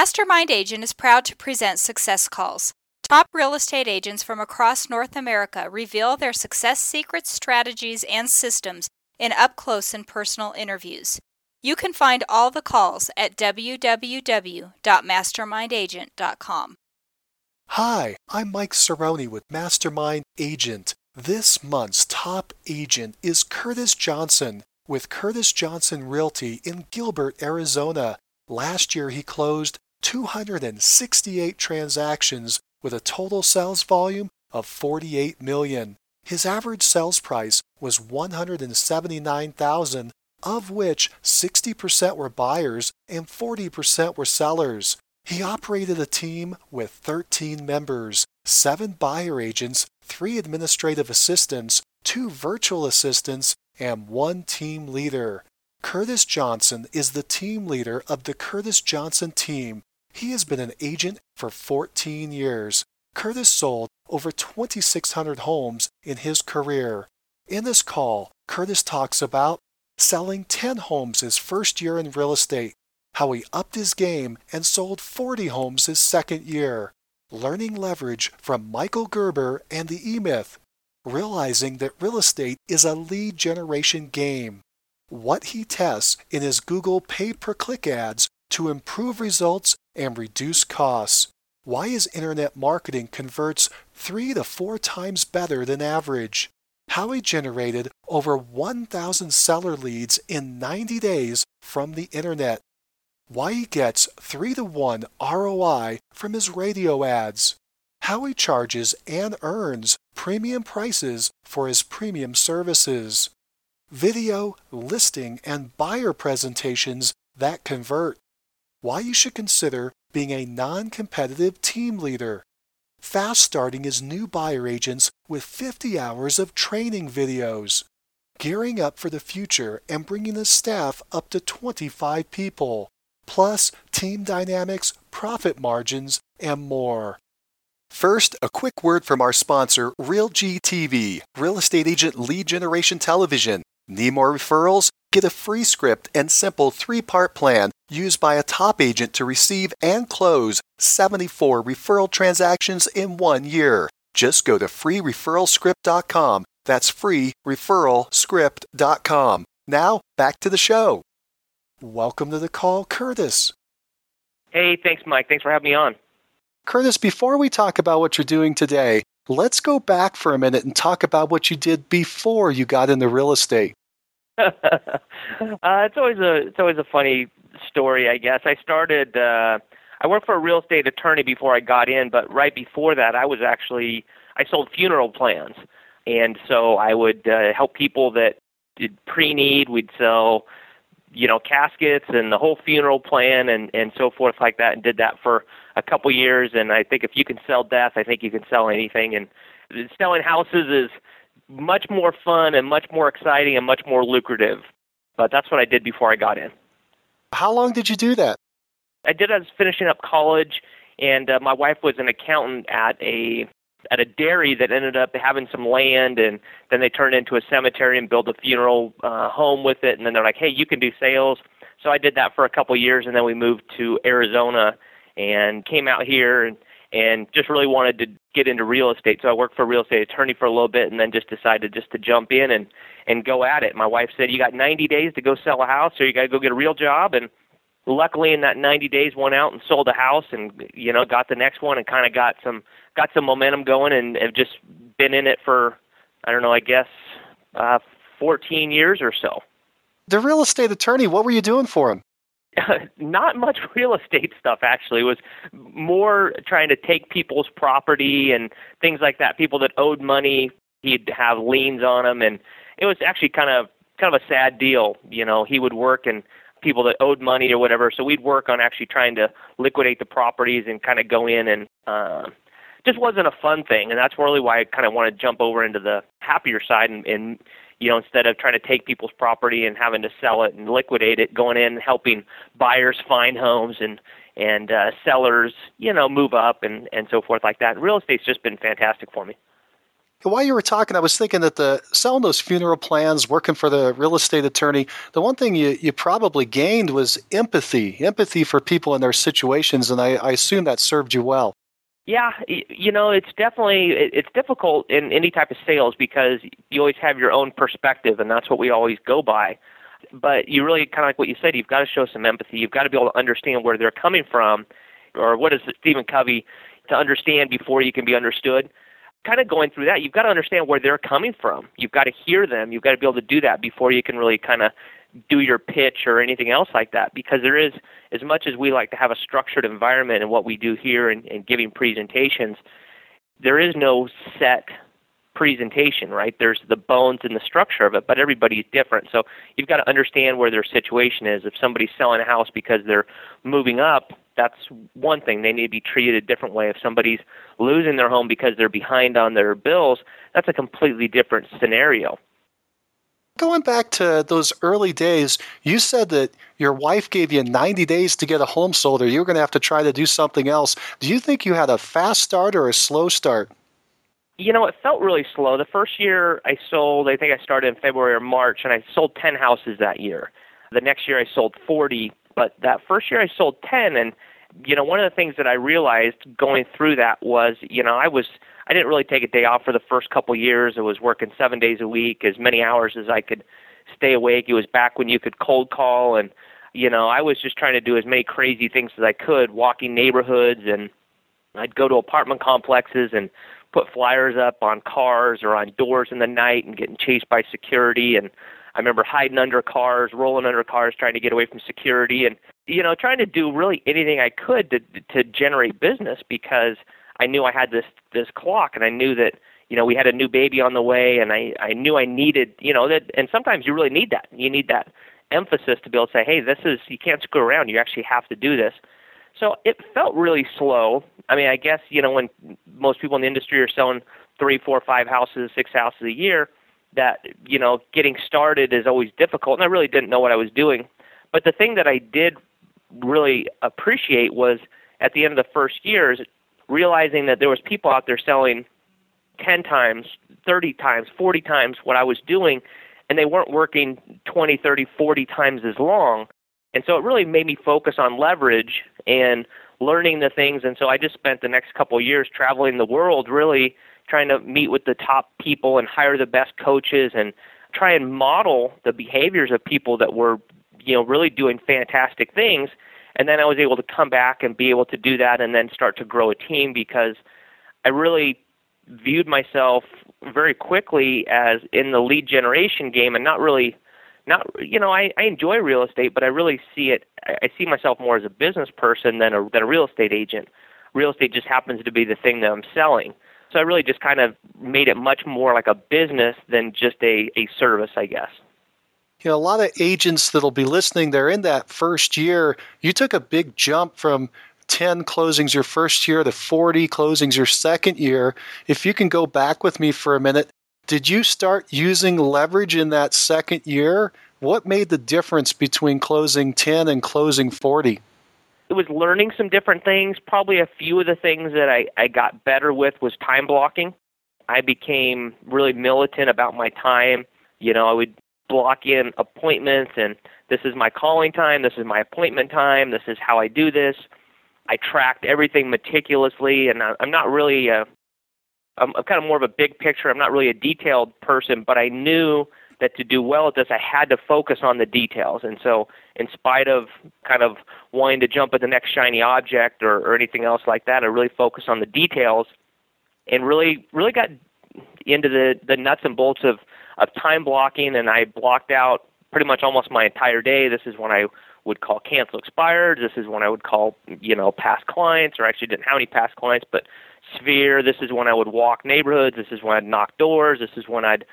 Mastermind Agent is proud to present Success Calls. Top real estate agents from across North America reveal their success secrets, strategies, and systems in up close and personal interviews. You can find all the calls at www.mastermindagent.com. Hi, I'm Mike Cerrone with Mastermind Agent. This month's top agent is Curtis Johnson with Curtis Johnson Realty in Gilbert, Arizona. Last year he closed 268 transactions with a total sales volume of 48 million. His average sales price was 179,000, of which 60% were buyers and 40% were sellers. He operated a team with 13 members, 7 buyer agents, 3 administrative assistants, 2 virtual assistants, and 1 team leader. Curtis Johnson is the team leader of the Curtis Johnson team. He has been an agent for 14 years. Curtis sold over 2,600 homes in his career. In this call, Curtis talks about selling 10 homes his first year in real estate, how he upped his game and sold 40 homes his second year, learning leverage from Michael Gerber and the E Myth, realizing that real estate is a lead generation game, what he tests in his Google pay per click ads to improve results and reduce costs, why his internet marketing converts three to four times better than average, how he generated over 1,000 seller leads in 90 days from the internet, why he gets 3 to 1 ROI from his radio ads, how he charges and earns premium prices for his premium services, video, listing, and buyer presentations that convert, why you should consider being a non competitive team leader, fast starting his new buyer agents with 50 hours of training videos, gearing up for the future and bringing the staff up to 25 people, plus team dynamics, profit margins, and more. First, a quick word from our sponsor, RealGTV, Real Estate Agent Lead Generation Television. Need more referrals? Get a free script and simple three part plan used by a top agent to receive and close 74 referral transactions in one year. Just go to freereferralscript.com. That's freereferralscript.com. Now, back to the show. Welcome to the call, Curtis. Hey, thanks, Mike. Thanks for having me on. Curtis, before we talk about what you're doing today, let's go back for a minute and talk about what you did before you got into real estate. uh, it's always a it's always a funny story, I guess. I started. Uh, I worked for a real estate attorney before I got in, but right before that, I was actually I sold funeral plans, and so I would uh, help people that did pre-need. We'd sell, you know, caskets and the whole funeral plan and and so forth like that, and did that for a couple years. And I think if you can sell death, I think you can sell anything. And selling houses is much more fun and much more exciting and much more lucrative. But that's what I did before I got in. How long did you do that? I did. I was finishing up college, and uh, my wife was an accountant at a at a dairy that ended up having some land, and then they turned it into a cemetery and built a funeral uh, home with it. And then they're like, "Hey, you can do sales." So I did that for a couple of years, and then we moved to Arizona and came out here and and just really wanted to get into real estate. So I worked for a real estate attorney for a little bit, and then just decided just to jump in and and go at it. My wife said, "You got 90 days to go sell a house, or you got to go get a real job." And luckily, in that 90 days, went out and sold a house, and you know, got the next one, and kind of got some got some momentum going, and have just been in it for I don't know, I guess uh, 14 years or so. The real estate attorney, what were you doing for him? not much real estate stuff actually. It was more trying to take people's property and things like that. People that owed money he'd have liens on them and it was actually kind of kind of a sad deal you know. He would work and people that owed money or whatever so we'd work on actually trying to liquidate the properties and kind of go in and uh just wasn't a fun thing and that's really why I kind of want to jump over into the happier side and, and you know, instead of trying to take people's property and having to sell it and liquidate it, going in and helping buyers find homes and and uh, sellers, you know, move up and and so forth like that. Real estate's just been fantastic for me. While you were talking, I was thinking that the selling those funeral plans, working for the real estate attorney, the one thing you, you probably gained was empathy, empathy for people in their situations, and I, I assume that served you well. Yeah, you know, it's definitely it's difficult in any type of sales because you always have your own perspective, and that's what we always go by. But you really kind of like what you said, you've got to show some empathy. You've got to be able to understand where they're coming from, or what is Stephen Covey to understand before you can be understood kind of going through that, you've got to understand where they're coming from. You've got to hear them. You've got to be able to do that before you can really kind of do your pitch or anything else like that. Because there is, as much as we like to have a structured environment in what we do here and, and giving presentations, there is no set presentation, right? There's the bones and the structure of it, but everybody's different. So you've got to understand where their situation is. If somebody's selling a house because they're moving up, that's one thing. They need to be treated a different way. If somebody's losing their home because they're behind on their bills, that's a completely different scenario. Going back to those early days, you said that your wife gave you 90 days to get a home sold, or you were going to have to try to do something else. Do you think you had a fast start or a slow start? You know, it felt really slow. The first year I sold, I think I started in February or March, and I sold 10 houses that year. The next year I sold 40, but that first year I sold 10, and you know, one of the things that I realized going through that was, you know, I was I didn't really take a day off for the first couple years. I was working 7 days a week, as many hours as I could stay awake. It was back when you could cold call and you know, I was just trying to do as many crazy things as I could, walking neighborhoods and I'd go to apartment complexes and put flyers up on cars or on doors in the night and getting chased by security and I remember hiding under cars, rolling under cars, trying to get away from security, and you know, trying to do really anything I could to to generate business because I knew I had this this clock, and I knew that you know we had a new baby on the way, and I I knew I needed you know that, and sometimes you really need that. You need that emphasis to be able to say, hey, this is you can't screw around. You actually have to do this. So it felt really slow. I mean, I guess you know when most people in the industry are selling three, four, five houses, six houses a year that you know getting started is always difficult and I really didn't know what I was doing. But the thing that I did really appreciate was at the end of the first year is realizing that there was people out there selling 10 times, 30 times, 40 times what I was doing and they weren't working 20, 30, 40 times as long. And so it really made me focus on leverage and learning the things and so I just spent the next couple of years traveling the world really trying to meet with the top people and hire the best coaches and try and model the behaviors of people that were you know really doing fantastic things and then I was able to come back and be able to do that and then start to grow a team because I really viewed myself very quickly as in the lead generation game and not really not you know I, I enjoy real estate but I really see it I see myself more as a business person than a than a real estate agent. Real estate just happens to be the thing that I'm selling. So I really just kind of made it much more like a business than just a, a service, I guess. You know, a lot of agents that'll be listening, they're in that first year. You took a big jump from 10 closings your first year to 40 closings your second year. If you can go back with me for a minute, did you start using leverage in that second year? What made the difference between closing 10 and closing 40? it was learning some different things. Probably a few of the things that I, I got better with was time blocking. I became really militant about my time. You know, I would block in appointments and this is my calling time, this is my appointment time, this is how I do this. I tracked everything meticulously and I, I'm not really a I'm, I'm kind of more of a big picture. I'm not really a detailed person, but I knew that to do well at this, I had to focus on the details. And so, in spite of kind of wanting to jump at the next shiny object or, or anything else like that, I really focused on the details and really, really got into the, the nuts and bolts of, of time blocking. And I blocked out pretty much almost my entire day. This is when I would call cancel expired. This is when I would call, you know, past clients, or actually didn't have any past clients, but sphere. This is when I would walk neighborhoods. This is when I'd knock doors. This is when I'd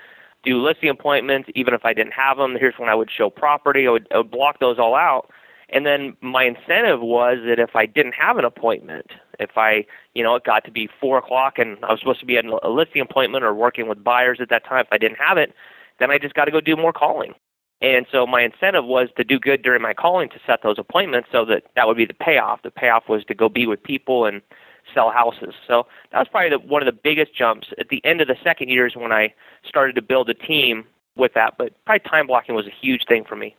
do listing appointments, even if I didn't have them. Here's when I would show property. I would, I would block those all out. And then my incentive was that if I didn't have an appointment, if I, you know, it got to be four o'clock and I was supposed to be at a listing appointment or working with buyers at that time, if I didn't have it, then I just got to go do more calling. And so my incentive was to do good during my calling to set those appointments so that that would be the payoff. The payoff was to go be with people and sell houses. So that was probably the, one of the biggest jumps. At the end of the second year is when I started to build a team with that. But probably time blocking was a huge thing for me.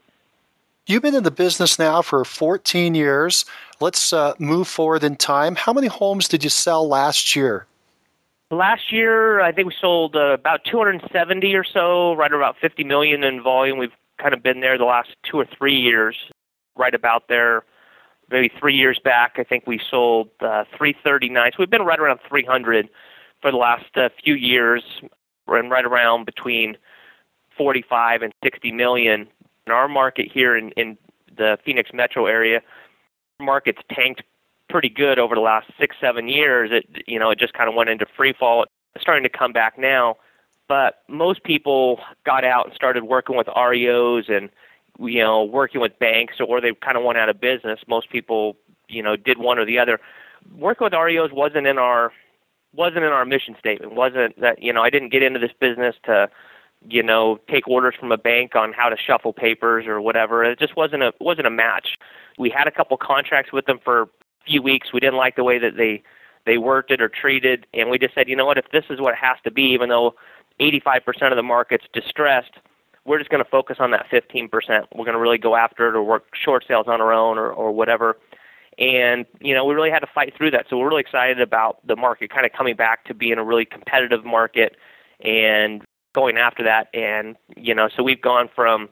You've been in the business now for 14 years. Let's uh, move forward in time. How many homes did you sell last year? Last year, I think we sold uh, about 270 or so, right about 50 million in volume. We've kind of been there the last two or three years, right about there. Maybe three years back, I think we sold uh, 339. So we've been right around 300 for the last uh, few years, and right around between 45 and 60 million. In our market here in, in the Phoenix metro area, market's tanked pretty good over the last six, seven years. It you know, it just kind of went into free fall. It's starting to come back now. But most people got out and started working with REOs and you know, working with banks or they kind of went out of business. Most people, you know, did one or the other. Working with REOs wasn't in our wasn't in our mission statement. wasn't that you know, I didn't get into this business to you know, take orders from a bank on how to shuffle papers or whatever. It just wasn't a wasn't a match. We had a couple contracts with them for a few weeks. We didn't like the way that they they worked it or treated, and we just said, you know what, if this is what it has to be, even though 85% of the market's distressed, we're just going to focus on that 15%. We're going to really go after it or work short sales on our own or, or whatever. And, you know, we really had to fight through that. So we're really excited about the market kind of coming back to being a really competitive market and going after that. And, you know, so we've gone from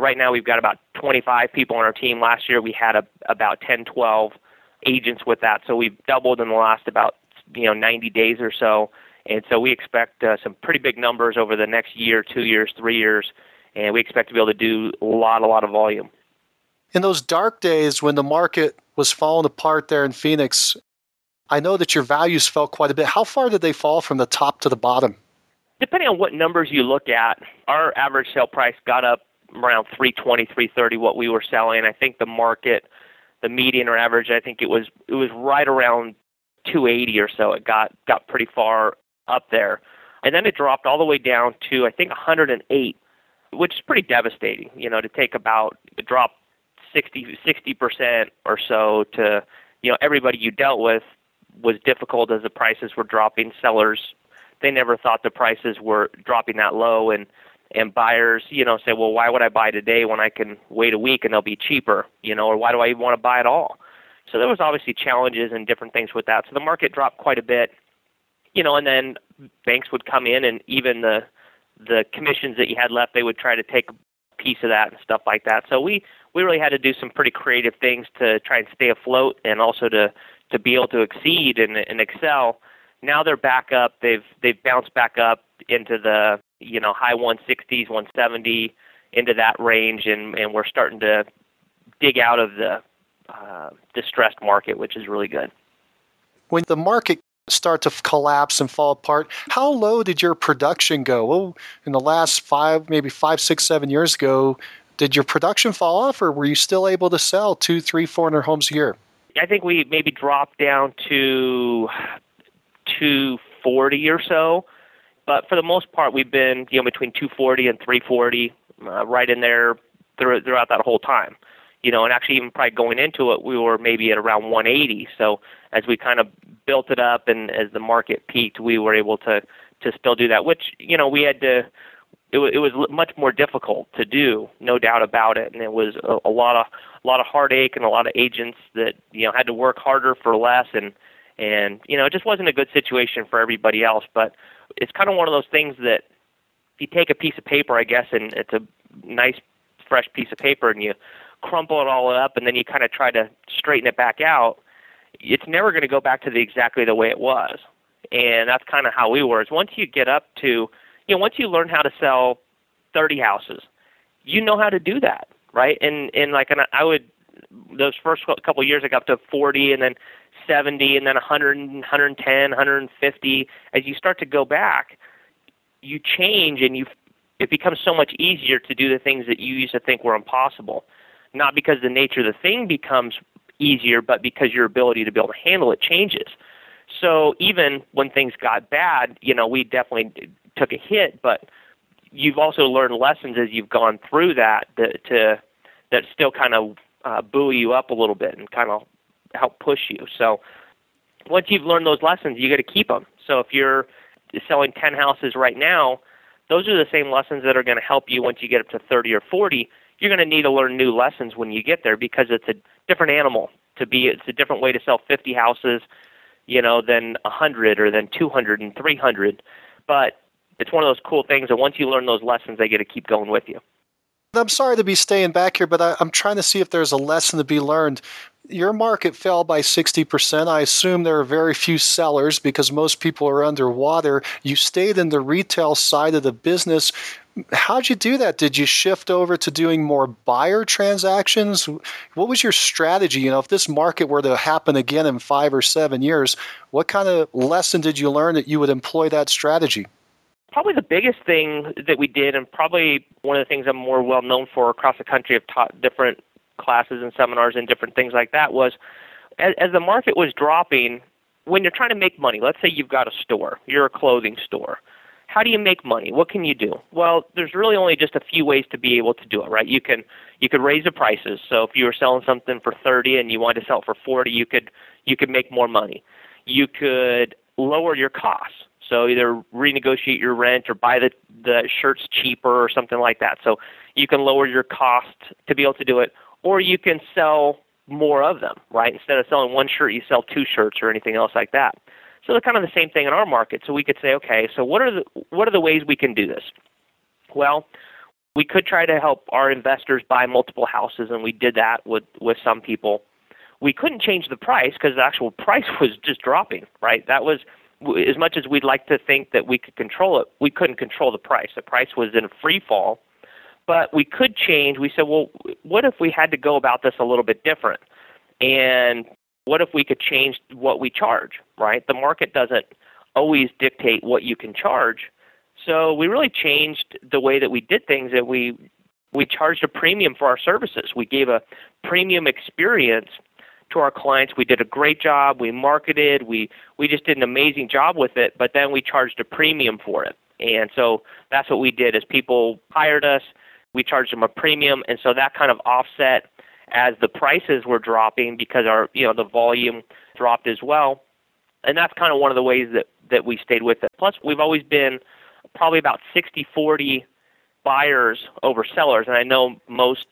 right now we've got about 25 people on our team. Last year we had a, about 10, 12 agents with that. So we've doubled in the last about, you know, 90 days or so. And so we expect uh, some pretty big numbers over the next year, two years, three years. And we expect to be able to do a lot, a lot of volume. In those dark days when the market was falling apart there in Phoenix, I know that your values fell quite a bit. How far did they fall from the top to the bottom? Depending on what numbers you look at, our average sale price got up around 320, 330 what we were selling. I think the market, the median or average, I think it was it was right around 280 or so. It got got pretty far up there. And then it dropped all the way down to I think 108, which is pretty devastating, you know, to take about dropped 60 60% or so to you know everybody you dealt with was difficult as the prices were dropping. Sellers they never thought the prices were dropping that low and and buyers, you know, say, well, why would I buy today when I can wait a week and they'll be cheaper, you know, or why do I even want to buy at all? So there was obviously challenges and different things with that. So the market dropped quite a bit, you know, and then banks would come in and even the the commissions that you had left, they would try to take a piece of that and stuff like that. So we we really had to do some pretty creative things to try and stay afloat and also to to be able to exceed and, and excel now they're back up. They've they've bounced back up into the you know high 160s, 170 into that range, and and we're starting to dig out of the uh, distressed market, which is really good. When the market start to collapse and fall apart, how low did your production go? Well, in the last five, maybe five, six, seven years ago, did your production fall off, or were you still able to sell two, three, four hundred homes a year? I think we maybe dropped down to 240 or so. But for the most part, we've been you know between 240 and 340, uh, right in there throughout that whole time. You know, and actually even probably going into it, we were maybe at around 180. So as we kind of built it up and as the market peaked, we were able to to still do that. Which you know we had to. It, it was much more difficult to do, no doubt about it, and it was a, a lot of a lot of heartache and a lot of agents that you know had to work harder for less and and you know it just wasn't a good situation for everybody else. But it's kind of one of those things that if you take a piece of paper, I guess, and it's a nice fresh piece of paper, and you crumple it all up, and then you kind of try to straighten it back out. It's never going to go back to the exactly the way it was, and that's kind of how we were. Is once you get up to, you know, once you learn how to sell 30 houses, you know how to do that, right? And and like, and I would those first couple of years I got up to 40 and then 70 and then 100, 110, 150. As you start to go back, you change and you it becomes so much easier to do the things that you used to think were impossible. Not because the nature of the thing becomes easier, but because your ability to be able to handle it changes. So even when things got bad, you know, we definitely took a hit, but you've also learned lessons as you've gone through that that to that still kind of uh, buoy you up a little bit and kind of help push you. So once you've learned those lessons, you got to keep them. So if you're selling 10 houses right now, those are the same lessons that are going to help you once you get up to 30 or 40. You're going to need to learn new lessons when you get there because it's a different animal to be. It's a different way to sell 50 houses, you know, than 100 or than 200 and 300. But it's one of those cool things that once you learn those lessons, they get to keep going with you. I'm sorry to be staying back here, but I, am trying to see if there's a lesson to be learned. Your market fell by 60%. I assume there are very few sellers because most people are underwater. You stayed in the retail side of the business. How'd you do that? Did you shift over to doing more buyer transactions? What was your strategy? You know, if this market were to happen again in five or seven years, what kind of lesson did you learn that you would employ that strategy? Probably the biggest thing that we did, and probably one of the things I'm more well known for across the country, I've taught different classes and seminars and different things like that, was as, as the market was dropping, when you're trying to make money, let's say you've got a store, you're a clothing store. How do you make money? What can you do? Well, there's really only just a few ways to be able to do it, right? You can you could raise the prices. So if you were selling something for 30 and you wanted to sell it for 40, you could you could make more money. You could lower your costs. So either renegotiate your rent or buy the the shirts cheaper or something like that. So you can lower your cost to be able to do it, or you can sell more of them, right? Instead of selling one shirt, you sell two shirts or anything else like that. So they're kind of the same thing in our market. So we could say, okay, so what are the what are the ways we can do this? Well, we could try to help our investors buy multiple houses, and we did that with with some people. We couldn't change the price because the actual price was just dropping, right? That was as much as we'd like to think that we could control it, we couldn't control the price. The price was in free fall, but we could change. We said, well, what if we had to go about this a little bit different? And what if we could change what we charge, right? The market doesn't always dictate what you can charge. So we really changed the way that we did things that we we charged a premium for our services. We gave a premium experience to our clients. We did a great job. We marketed. We we just did an amazing job with it. But then we charged a premium for it. And so that's what we did. As people hired us, we charged them a premium, and so that kind of offset as the prices were dropping because our you know the volume dropped as well. And that's kind of one of the ways that that we stayed with it. Plus, we've always been probably about 60-40 buyers over sellers, and I know most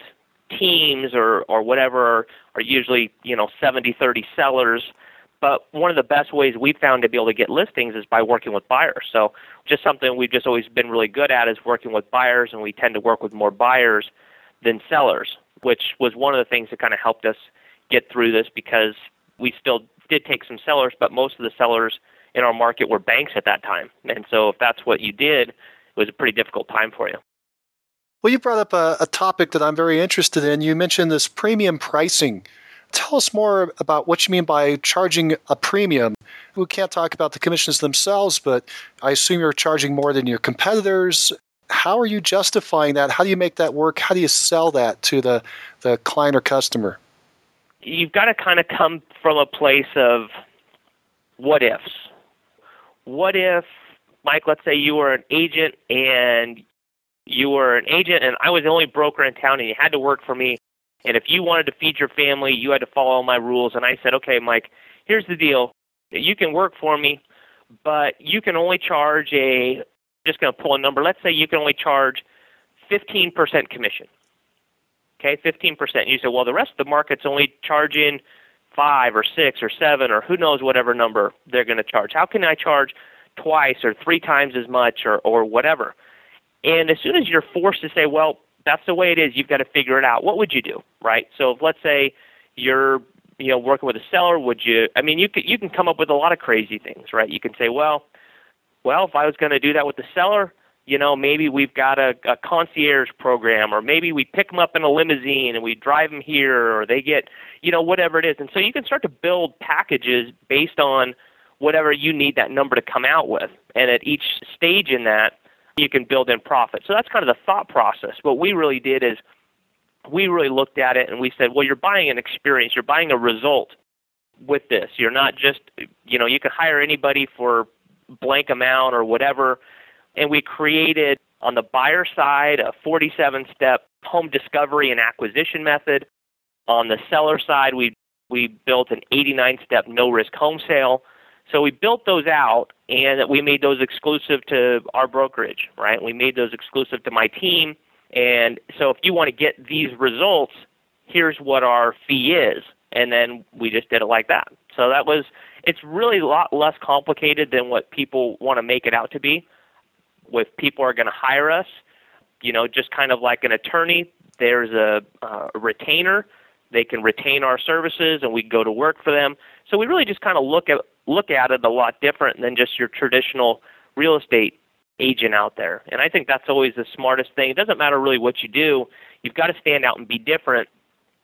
teams or or whatever are, usually you know 70 30 sellers. But one of the best ways we've found to be able to get listings is by working with buyers. So just something we've just always been really good at is working with buyers and we tend to work with more buyers than sellers which was one of the things that kind of helped us get through this because we still did take some sellers but most of the sellers in our market were banks at that time. And so if that's what you did it was a pretty difficult time for you well, you brought up a, a, topic that I'm very interested in. You mentioned this premium pricing. Tell us more about what you mean by charging a premium. We can't talk about the commissions themselves, but I assume you're charging more than your competitors. How are you justifying that? How do you make that work? How do you sell that to the, the client or customer? You've got to kind of come from a place of what ifs. What if, Mike, let's say you were an agent and you were an agent and I was the only broker in town and you had to work for me. And if you wanted to feed your family, you had to follow my rules. And I said, okay, Mike, here's the deal. You can work for me, but you can only charge a, just going to pull a number. Let's say you can only charge 15% commission. Okay, 15%. And You say, well, the rest of the market's only charging five or six or seven or who knows whatever number they're going to charge. How can I charge twice or three times as much or, or whatever? And as soon as you're forced to say, well, that's the way it is, you've got to figure it out. What would you do, right? So if, let's say you're you know working with a seller, would you? I mean, you can you can come up with a lot of crazy things, right? You can say, well, well, if I was going to do that with the seller, you know, maybe we've got a, a concierge program, or maybe we pick them up in a limousine and we drive them here, or they get, you know, whatever it is. And so you can start to build packages based on whatever you need that number to come out with. And at each stage in that, you can build in profit. So that's kind of the thought process. What we really did is we really looked at it and we said, well, you're buying an experience, you're buying a result with this. You're not just, you know, you can hire anybody for blank amount or whatever. And we created on the buyer side a 47 step home discovery and acquisition method. On the seller side, we We built an 89 step no risk home sale. So we built those out and that we made those exclusive to our brokerage, right? We made those exclusive to my team. And so if you want to get these results, here's what our fee is. And then we just did it like that. So that was, it's really a lot less complicated than what people want to make it out to be. If people are going to hire us, you know, just kind of like an attorney, there's a, uh, a retainer. They can retain our services and we go to work for them. So we really just kind of look at look at it a lot different than just your traditional real estate agent out there. And I think that's always the smartest thing. It doesn't matter really what you do. You've got to stand out and be different.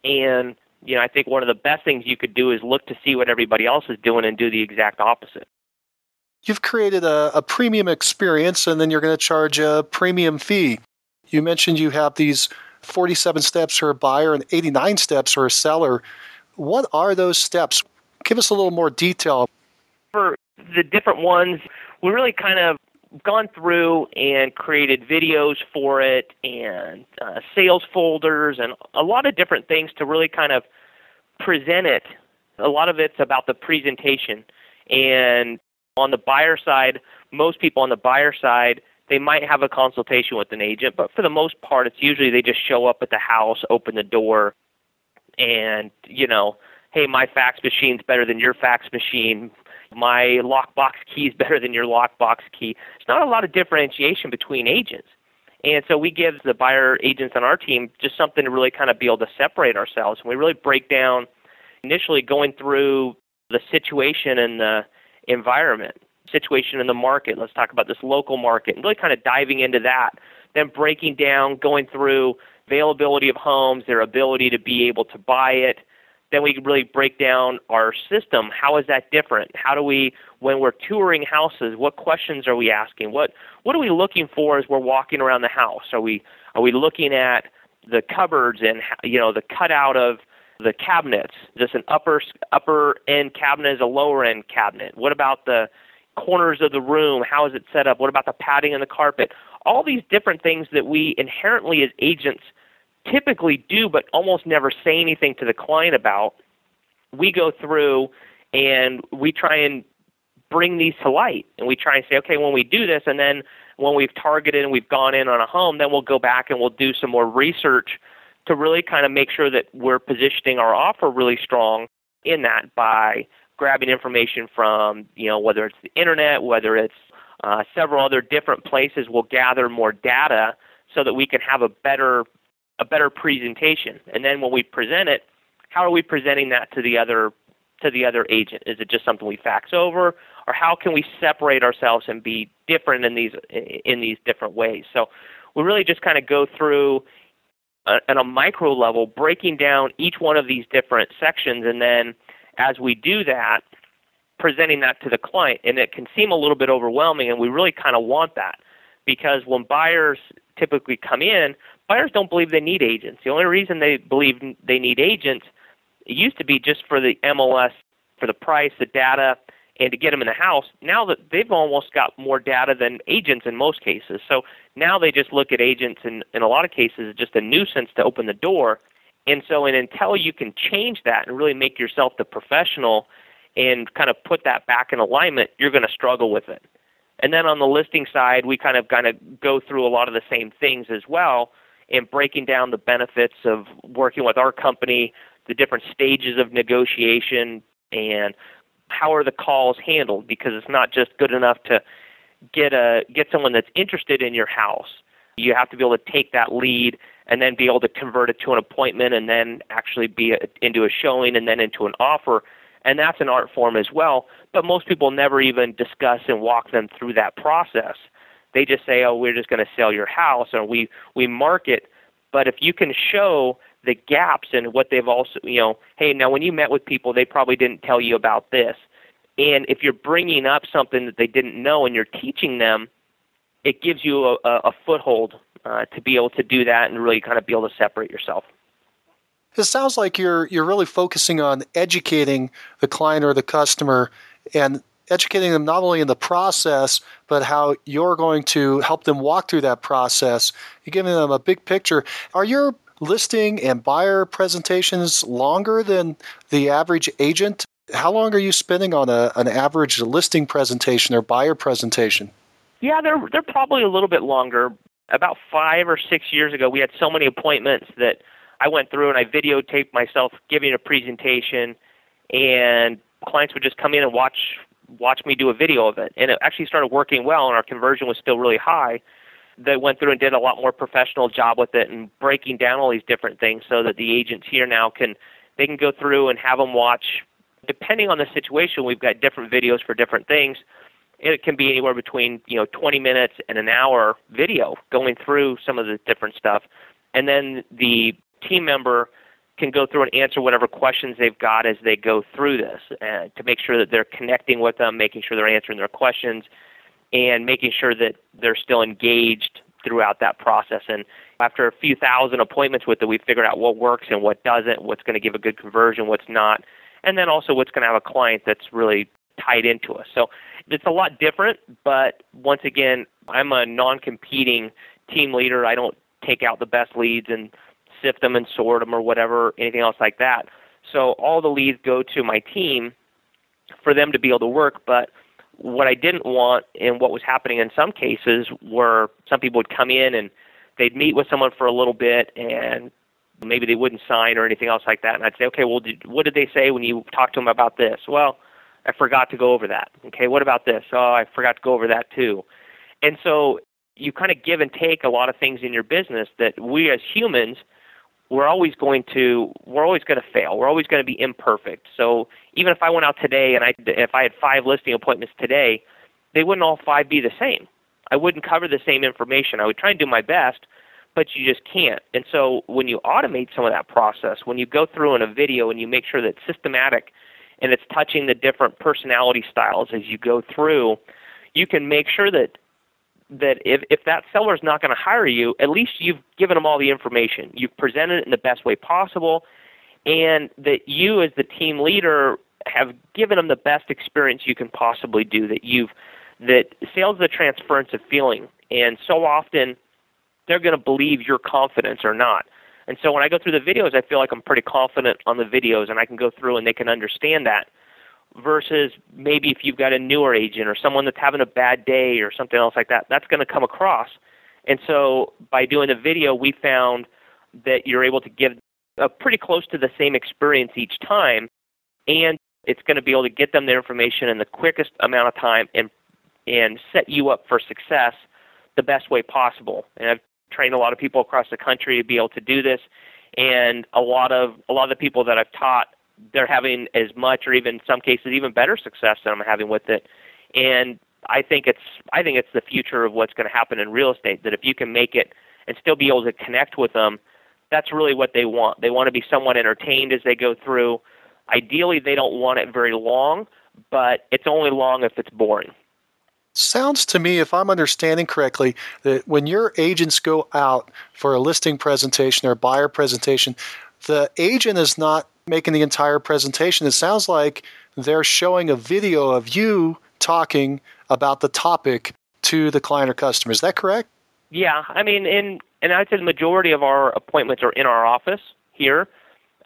And you know, I think one of the best things you could do is look to see what everybody else is doing and do the exact opposite. You've created a, a premium experience and then you're going to charge a premium fee. You mentioned you have these 47 steps for a buyer and 89 steps for a seller. What are those steps? Give us a little more detail. For the different ones, we really kind of gone through and created videos for it and uh, sales folders and a lot of different things to really kind of present it. A lot of it's about the presentation. And on the buyer side, most people on the buyer side, they might have a consultation with an agent, but for the most part, it's usually they just show up at the house, open the door, and, you know, hey, my fax machine's better than your fax machine my lockbox key is better than your lockbox key. It's not a lot of differentiation between agents. And so we give the buyer agents on our team just something to really kind of be able to separate ourselves. And we really break down initially going through the situation and the environment, situation in the market. Let's talk about this local market and really kind of diving into that. Then breaking down, going through availability of homes, their ability to be able to buy it, then we can really break down our system. How is that different? How do we, when we're touring houses, what questions are we asking? What what are we looking for as we're walking around the house? Are we are we looking at the cupboards and you know the cutout of the cabinets? Just an upper upper end cabinet is a lower end cabinet? What about the corners of the room? How is it set up? What about the padding and the carpet? All these different things that we inherently as agents typically do but almost never say anything to the client about, we go through and we try and bring these to light. And we try and say, okay, when we do this, and then when we've targeted and we've gone in on a home, then we'll go back and we'll do some more research to really kind of make sure that we're positioning our offer really strong in that by grabbing information from, you know, whether it's the internet, whether it's uh, several other different places, we'll gather more data so that we can have a better a better presentation. And then when we present it, how are we presenting that to the other to the other agent? Is it just something we fax over, or how can we separate ourselves and be different in these in these different ways? So we really just kind of go through uh, at a micro level, breaking down each one of these different sections, and then as we do that, presenting that to the client. And it can seem a little bit overwhelming, and we really kind of want that because when buyers typically come in, buyers don't believe they need agents. The only reason they believe they need agents it used to be just for the MLS, for the price, the data, and to get them in the house. Now that they've almost got more data than agents in most cases. So now they just look at agents and in a lot of cases just a nuisance to open the door. And so and until you can change that and really make yourself the professional and kind of put that back in alignment, you're going to struggle with it. And then on the listing side, we kind of kind of go through a lot of the same things as well and breaking down the benefits of working with our company, the different stages of negotiation, and how are the calls handled because it's not just good enough to get a get someone that's interested in your house. You have to be able to take that lead and then be able to convert it to an appointment and then actually be a, into a showing and then into an offer. And that's an art form as well. But most people never even discuss and walk them through that process. They just say, "Oh, we're just going to sell your house," and we we market. But if you can show the gaps in what they've also, you know, hey, now when you met with people, they probably didn't tell you about this. And if you're bringing up something that they didn't know and you're teaching them, it gives you a, a foothold uh, to be able to do that and really kind of be able to separate yourself. It sounds like you're you're really focusing on educating the client or the customer and educating them not only in the process, but how you're going to help them walk through that process. You're giving them a big picture. Are your listing and buyer presentations longer than the average agent? How long are you spending on a, an average listing presentation or buyer presentation? Yeah, they're they're probably a little bit longer. About five or six years ago, we had so many appointments that I went through and I videotaped myself giving a presentation, and clients would just come in and watch watch me do a video of it, and it actually started working well, and our conversion was still really high. They went through and did a lot more professional job with it and breaking down all these different things so that the agents here now can they can go through and have them watch. Depending on the situation, we've got different videos for different things. It can be anywhere between you know 20 minutes and an hour video going through some of the different stuff, and then the team member can go through and answer whatever questions they've got as they go through this uh, to make sure that they're connecting with them, making sure they're answering their questions, and making sure that they're still engaged throughout that process. And after a few thousand appointments with it, we figured out what works and what doesn't, what's going to give a good conversion, what's not, and then also what's going to have a client that's really tied into us. So it's a lot different, but once again, I'm a non competing team leader. I don't take out the best leads and sift them and sort them or whatever, anything else like that. So all the leads go to my team for them to be able to work. But what I didn't want and what was happening in some cases were some people would come in and they'd meet with someone for a little bit and maybe they wouldn't sign or anything else like that. And I'd say, okay, well, did, what did they say when you talked to them about this? Well, I forgot to go over that. Okay, what about this? Oh, I forgot to go over that too. And so you kind of give and take a lot of things in your business that we as humans – we're always going to we're always going to fail. We're always going to be imperfect. So even if I went out today and I if I had five listing appointments today, they wouldn't all five be the same. I wouldn't cover the same information. I would try and do my best, but you just can't. And so when you automate some of that process, when you go through in a video and you make sure that it's systematic and it's touching the different personality styles as you go through, you can make sure that that if, if that seller is not going to hire you, at least you've given them all the information. You've presented it in the best way possible, and that you, as the team leader, have given them the best experience you can possibly do. That you've that sales a transference of feeling, and so often they're going to believe your confidence or not. And so when I go through the videos, I feel like I'm pretty confident on the videos, and I can go through and they can understand that versus maybe if you've got a newer agent or someone that's having a bad day or something else like that, that's going to come across. And so by doing the video, we found that you're able to give a pretty close to the same experience each time, and it's going to be able to get them their information in the quickest amount of time and and set you up for success the best way possible. And I've trained a lot of people across the country to be able to do this, and a lot of a lot of the people that I've taught they're having as much or even some cases even better success than I'm having with it. And I think it's I think it's the future of what's going to happen in real estate that if you can make it and still be able to connect with them, that's really what they want. They want to be somewhat entertained as they go through. Ideally, they don't want it very long, but it's only long if it's boring. Sounds to me, if I'm understanding correctly, that when your agents go out for a listing presentation or buyer presentation, the agent is not making the entire presentation. It sounds like they're showing a video of you talking about the topic to the client or customer. Is that correct? Yeah, I mean, in and I'd say the majority of our appointments are in our office here.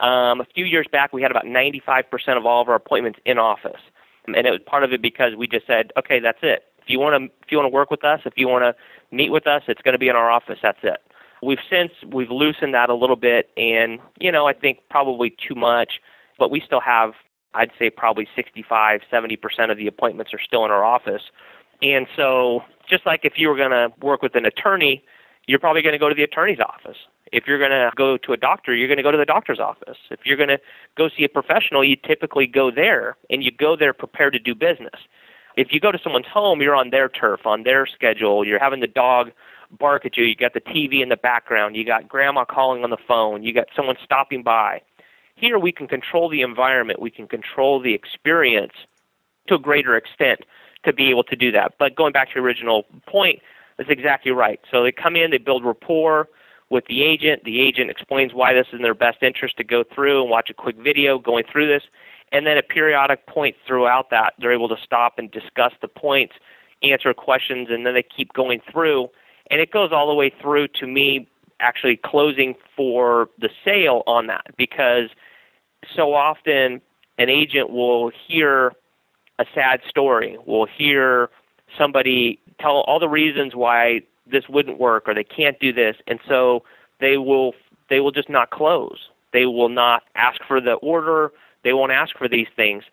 Um, a few years back, we had about 95% of all of our appointments in office, and it was part of it because we just said, okay, that's it. If you want to, if you want to work with us, if you want to meet with us, it's going to be in our office. That's it. We've since we've loosened that a little bit, and you know I think probably too much, but we still have I'd say probably 65, 70 percent of the appointments are still in our office, and so just like if you were going to work with an attorney, you're probably going to go to the attorney's office. If you're going to go to a doctor, you're going to go to the doctor's office. If you're going to go see a professional, you typically go there, and you go there prepared to do business. If you go to someone's home, you're on their turf, on their schedule. You're having the dog bark at you. You got the TV in the background. You got grandma calling on the phone. You got someone stopping by. Here we can control the environment. We can control the experience to a greater extent to be able to do that. But going back to the original point, that's exactly right. So they come in, they build rapport with the agent. The agent explains why this is in their best interest to go through and watch a quick video going through this. And then at periodic points throughout that, they're able to stop and discuss the points, answer questions, and then they keep going through and it goes all the way through to me actually closing for the sale on that because so often an agent will hear a sad story, will hear somebody tell all the reasons why this wouldn't work or they can't do this and so they will they will just not close. They will not ask for the order. They won't ask for these things.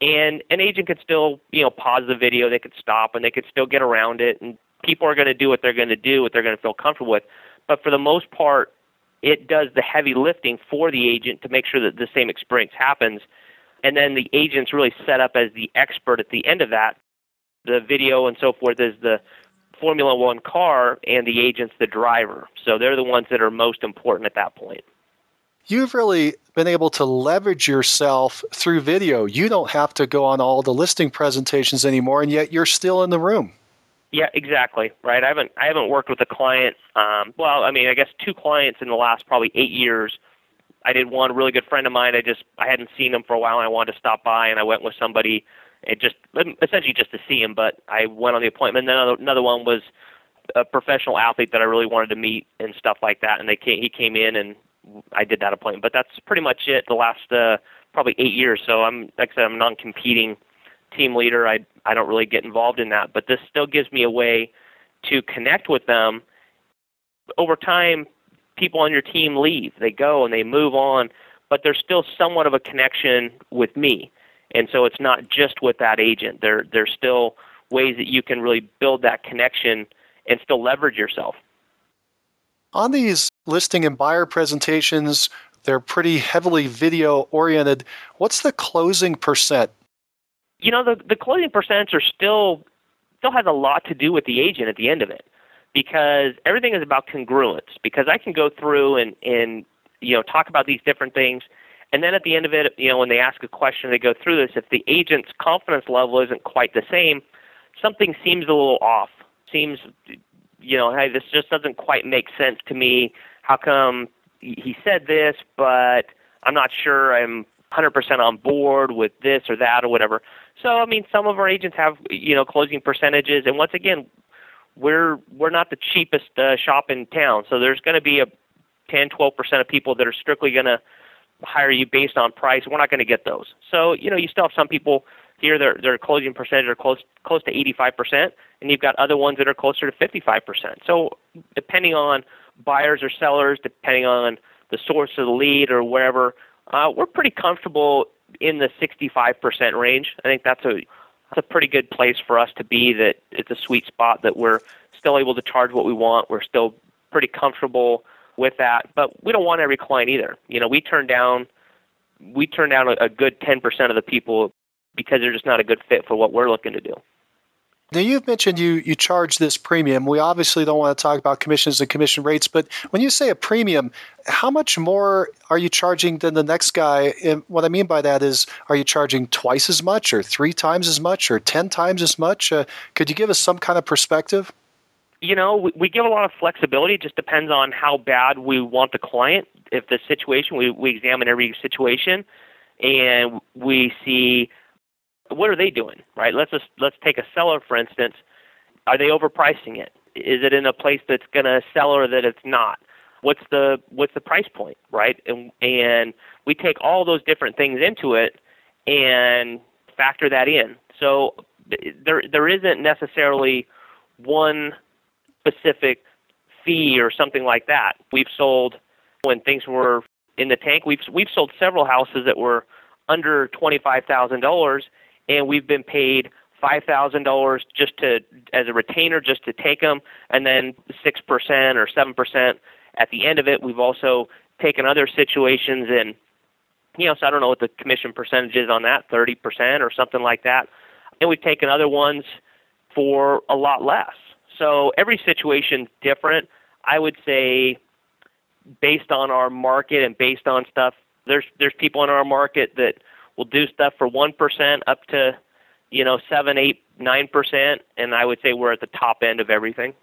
And an agent can still, you know, pause the video, they could stop and they could still get around it and people are going to do what they're going to do, what they're going to feel comfortable with. But for the most part, it does the heavy lifting for the agent to make sure that the same experience happens. And then the agent's really set up as the expert at the end of that. The video and so forth is the Formula One car, and the agent's the driver. So they're the ones that are most important at that point. You've really been able to leverage yourself through video. You don't have to go on all the listing presentations anymore, and yet you're still in the room. Yeah, exactly. Right. I haven't I haven't worked with a client. Um, well, I mean, I guess two clients in the last probably eight years. I did one really good friend of mine. I just I hadn't seen him for a while, and I wanted to stop by, and I went with somebody. It just essentially just to see him, but I went on the appointment. And then another, another one was a professional athlete that I really wanted to meet and stuff like that. And they came, he came in and I did that appointment. But that's pretty much it. The last uh, probably eight years. So I'm like I said, I'm non-competing team leader. I I don't really get involved in that, but this still gives me a way to connect with them. Over time, people on your team leave. They go and they move on, but there's still somewhat of a connection with me. And so it's not just with that agent. There there's still ways that you can really build that connection and still leverage yourself. On these listing and buyer presentations, they're pretty heavily video oriented. What's the closing percent? You know, the the closing percents are still still has a lot to do with the agent at the end of it because everything is about congruence because I can go through and and you know talk about these different things and then at the end of it, you know, when they ask a question, they go through this. If the agent's confidence level isn't quite the same, something seems a little off. Seems you know, hey, this just doesn't quite make sense to me. How come he said this, but I'm not sure I'm 100% on board with this or that or whatever. So, I mean, some of our agents have, you know, closing percentages, and once again, we're we're not the cheapest uh, shop in town. So there's going to be a 10, 12% of people that are strictly going to hire you based on price. We're not going to get those. So, you know, you still have some people here their their closing percentage are close close to 85%, and you've got other ones that are closer to 55%. So depending on buyers or sellers, depending on the source of the lead or wherever, uh, we're pretty comfortable in the 65% range. I think that's a that's a pretty good place for us to be. That it's a sweet spot that we're still able to charge what we want. We're still pretty comfortable with that, but we don't want every client either. You know, we turn down we turn down a, a good 10% of the people because they're just not a good fit for what we're looking to do. Now you've mentioned you you charge this premium. We obviously don't want to talk about commissions and commission rates, but when you say a premium, how much more are you charging than the next guy? And what I mean by that is, are you charging twice as much, or three times as much, or ten times as much? Uh, could you give us some kind of perspective? You know, we, we give a lot of flexibility. It just depends on how bad we want the client. If the situation, we, we examine every situation, and we see what are they doing, right? Let's just let's take a seller for instance. Are they overpricing it? Is it in a place that's going to sell or that it's not? What's the what's the price point, right? And and we take all those different things into it and factor that in. So there there isn't necessarily one specific fee or something like that. We've sold when things were in the tank. We've we've sold several houses that were under twenty five thousand dollars and we've been paid five thousand dollars just to as a retainer just to take them, and then six percent or seven percent at the end of it. We've also taken other situations and you know, so I don't know what the commission percentage is on that, thirty percent or something like that, and we've taken other ones for a lot less. So every situation's different. I would say based on our market and based on stuff, there's there's people in our market that We'll do stuff for one percent up to, you know, seven, eight, nine percent, and I would say we're at the top end of everything.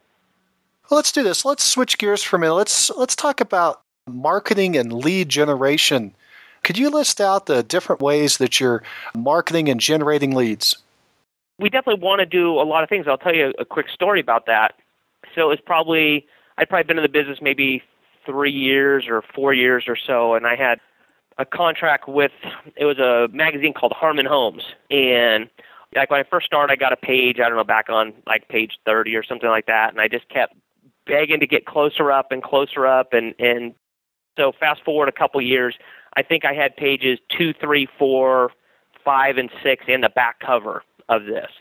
Well, let's do this. Let's switch gears for a minute. Let's let's talk about marketing and lead generation. Could you list out the different ways that you're marketing and generating leads? We definitely want to do a lot of things. I'll tell you a quick story about that. So it's probably I'd probably been in the business maybe three years or four years or so, and I had a contract with it was a magazine called Harmon Homes, and like when I first started, I got a page I don't know back on like page 30 or something like that, and I just kept begging to get closer up and closer up, and and so fast forward a couple years, I think I had pages two, three, four, five, and six in the back cover of this,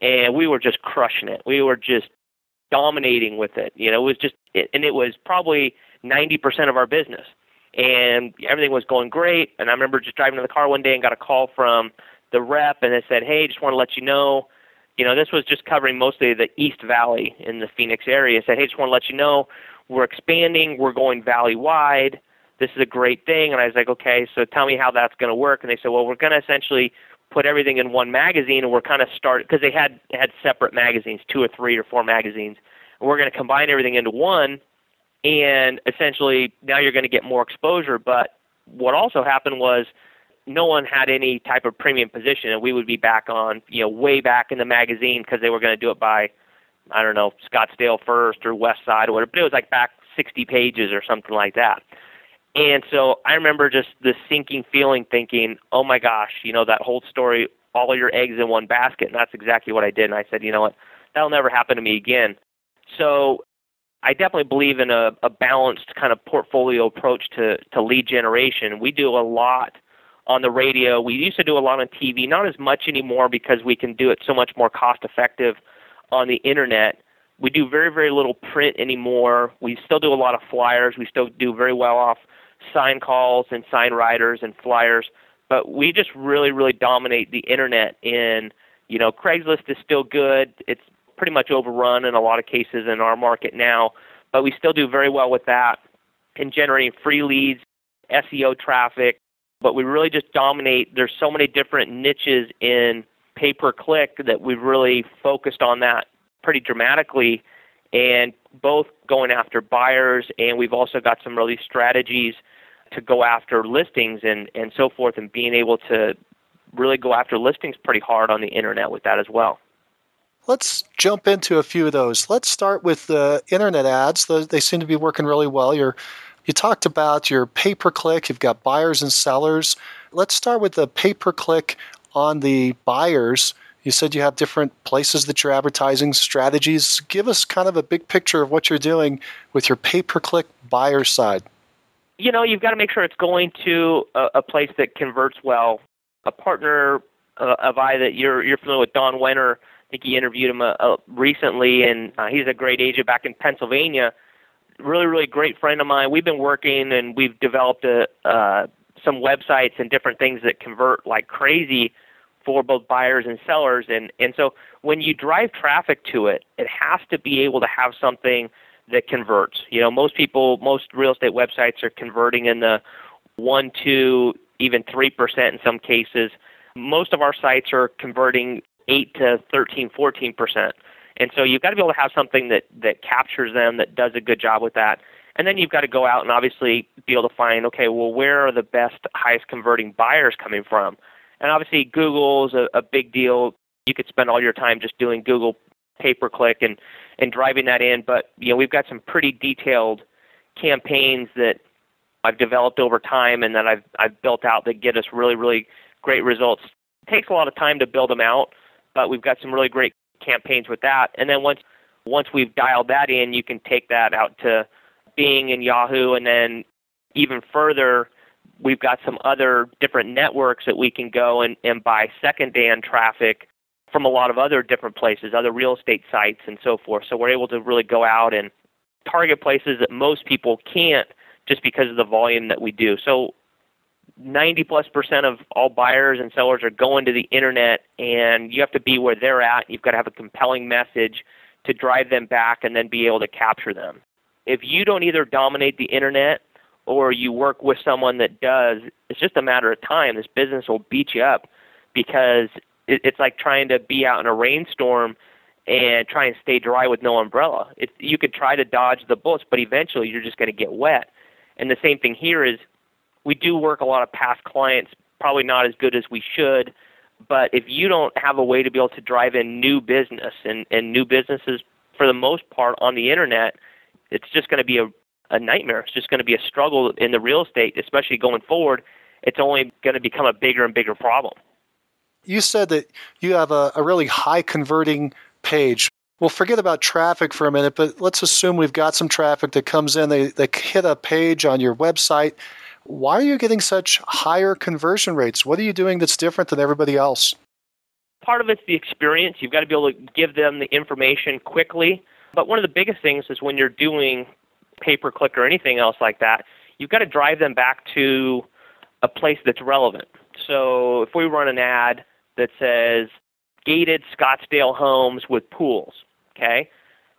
and we were just crushing it. We were just dominating with it. You know, it was just, and it was probably 90% of our business, and everything was going great. And I remember just driving in the car one day and got a call from the rep, and they said, "Hey, just want to let you know." You know, this was just covering mostly the East Valley in the Phoenix area. Said, "Hey, just want to let you know we're expanding. We're going valley wide. This is a great thing." And I was like, "Okay, so tell me how that's going to work." And they said, "Well, we're going to essentially put everything in one magazine, and we're kind of start because they had had separate magazines, two or three or four magazines, and we're going to combine everything into one, and essentially now you're going to get more exposure. But what also happened was no one had any type of premium position, and we would be back on, you know, way back in the magazine because they were going to do it by, I don't know, Scottsdale first or West Side or whatever. But it was like back 60 pages or something like that. And so I remember just the sinking feeling, thinking, "Oh my gosh, you know that whole story, all your eggs in one basket." And that's exactly what I did. And I said, "You know what? That'll never happen to me again." So I definitely believe in a, a balanced kind of portfolio approach to to lead generation. We do a lot on the radio. We used to do a lot on TV, not as much anymore because we can do it so much more cost effective on the internet. We do very, very little print anymore. We still do a lot of flyers. We still do very well off sign calls and sign riders and flyers, but we just really, really dominate the internet in, you know, Craigslist is still good. It's pretty much overrun in a lot of cases in our market now, but we still do very well with that in generating free leads, SEO traffic, but we really just dominate. There's so many different niches in pay per click that we've really focused on that pretty dramatically and both going after buyers and we've also got some really strategies to go after listings and, and so forth and being able to really go after listings pretty hard on the internet with that as well. Let's jump into a few of those. Let's start with the internet ads. They seem to be working really well. You're, you talked about your pay per click, you've got buyers and sellers. Let's start with the pay per click on the buyers. You said you have different places that you're advertising, strategies. Give us kind of a big picture of what you're doing with your pay per click buyer side you know, you've got to make sure it's going to a, a place that converts well. A partner uh, of I that you're you're familiar with, Don Wenner. I think he interviewed him uh, uh, recently, and uh, he's a great agent back in Pennsylvania. Really, really great friend of mine. We've been working, and we've developed a, uh, some websites and different things that convert like crazy for both buyers and sellers. And and so when you drive traffic to it, it has to be able to have something that converts. You know, most people, most real estate websites are converting in the one, two, even three percent in some cases. Most of our sites are converting eight to 13, 14 percent. And so you've got to be able to have something that that captures them, that does a good job with that. And then you've got to go out and obviously be able to find, okay, well, where are the best, highest converting buyers coming from? And obviously, Google is a, a big deal. You could spend all your time just doing Google pay per click and and driving that in. But you know, we've got some pretty detailed campaigns that I've developed over time and that I've I've built out that get us really really great results. It takes a lot of time to build them out, but we've got some really great campaigns with that. And then once once we've dialed that in, you can take that out to Bing and Yahoo, and then even further, we've got some other different networks that we can go and, and buy second traffic from a lot of other different places, other real estate sites and so forth. So we're able to really go out and target places that most people can't just because of the volume that we do. So 90 plus percent of all buyers and sellers are going to the internet and you have to be where they're at. You've got to have a compelling message to drive them back and then be able to capture them. If you don't either dominate the internet or you work with someone that does, it's just a matter of time. This business will beat you up because it's like trying to be out in a rainstorm and try and stay dry with no umbrella. It, you could try to dodge the bullets, but eventually you're just going to get wet. And the same thing here is we do work a lot of past clients, probably not as good as we should. But if you don't have a way to be able to drive in new business and, and new businesses for the most part on the internet, it's just going to be a a nightmare. It's just going to be a struggle in the real estate, especially going forward. It's only going to become a bigger and bigger problem. You said that you have a, a really high converting page. Well, forget about traffic for a minute, but let's assume we've got some traffic that comes in. They, they hit a page on your website. Why are you getting such higher conversion rates? What are you doing that's different than everybody else? Part of it's the experience. You've got to be able to give them the information quickly. But one of the biggest things is when you're doing pay per click or anything else like that, you've got to drive them back to a place that's relevant. So if we run an ad that says gated Scottsdale homes with pools, okay?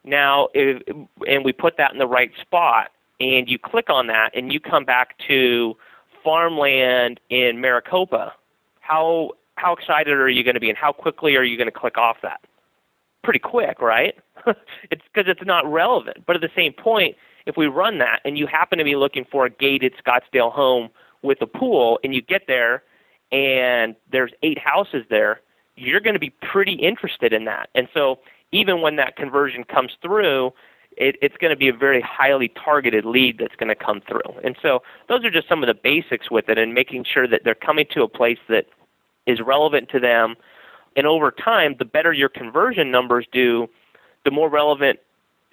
Now, if, and we put that in the right spot, and you click on that, and you come back to farmland in Maricopa, how how excited are you going to be, and how quickly are you going to click off that? Pretty quick, right? it's because it's not relevant. But at the same point, if we run that, and you happen to be looking for a gated Scottsdale home with a pool, and you get there, and there's eight houses there, you're going to be pretty interested in that. And so even when that conversion comes through, it, it's going to be a very highly targeted lead that's going to come through. And so those are just some of the basics with it and making sure that they're coming to a place that is relevant to them. And over time, the better your conversion numbers do, the more relevant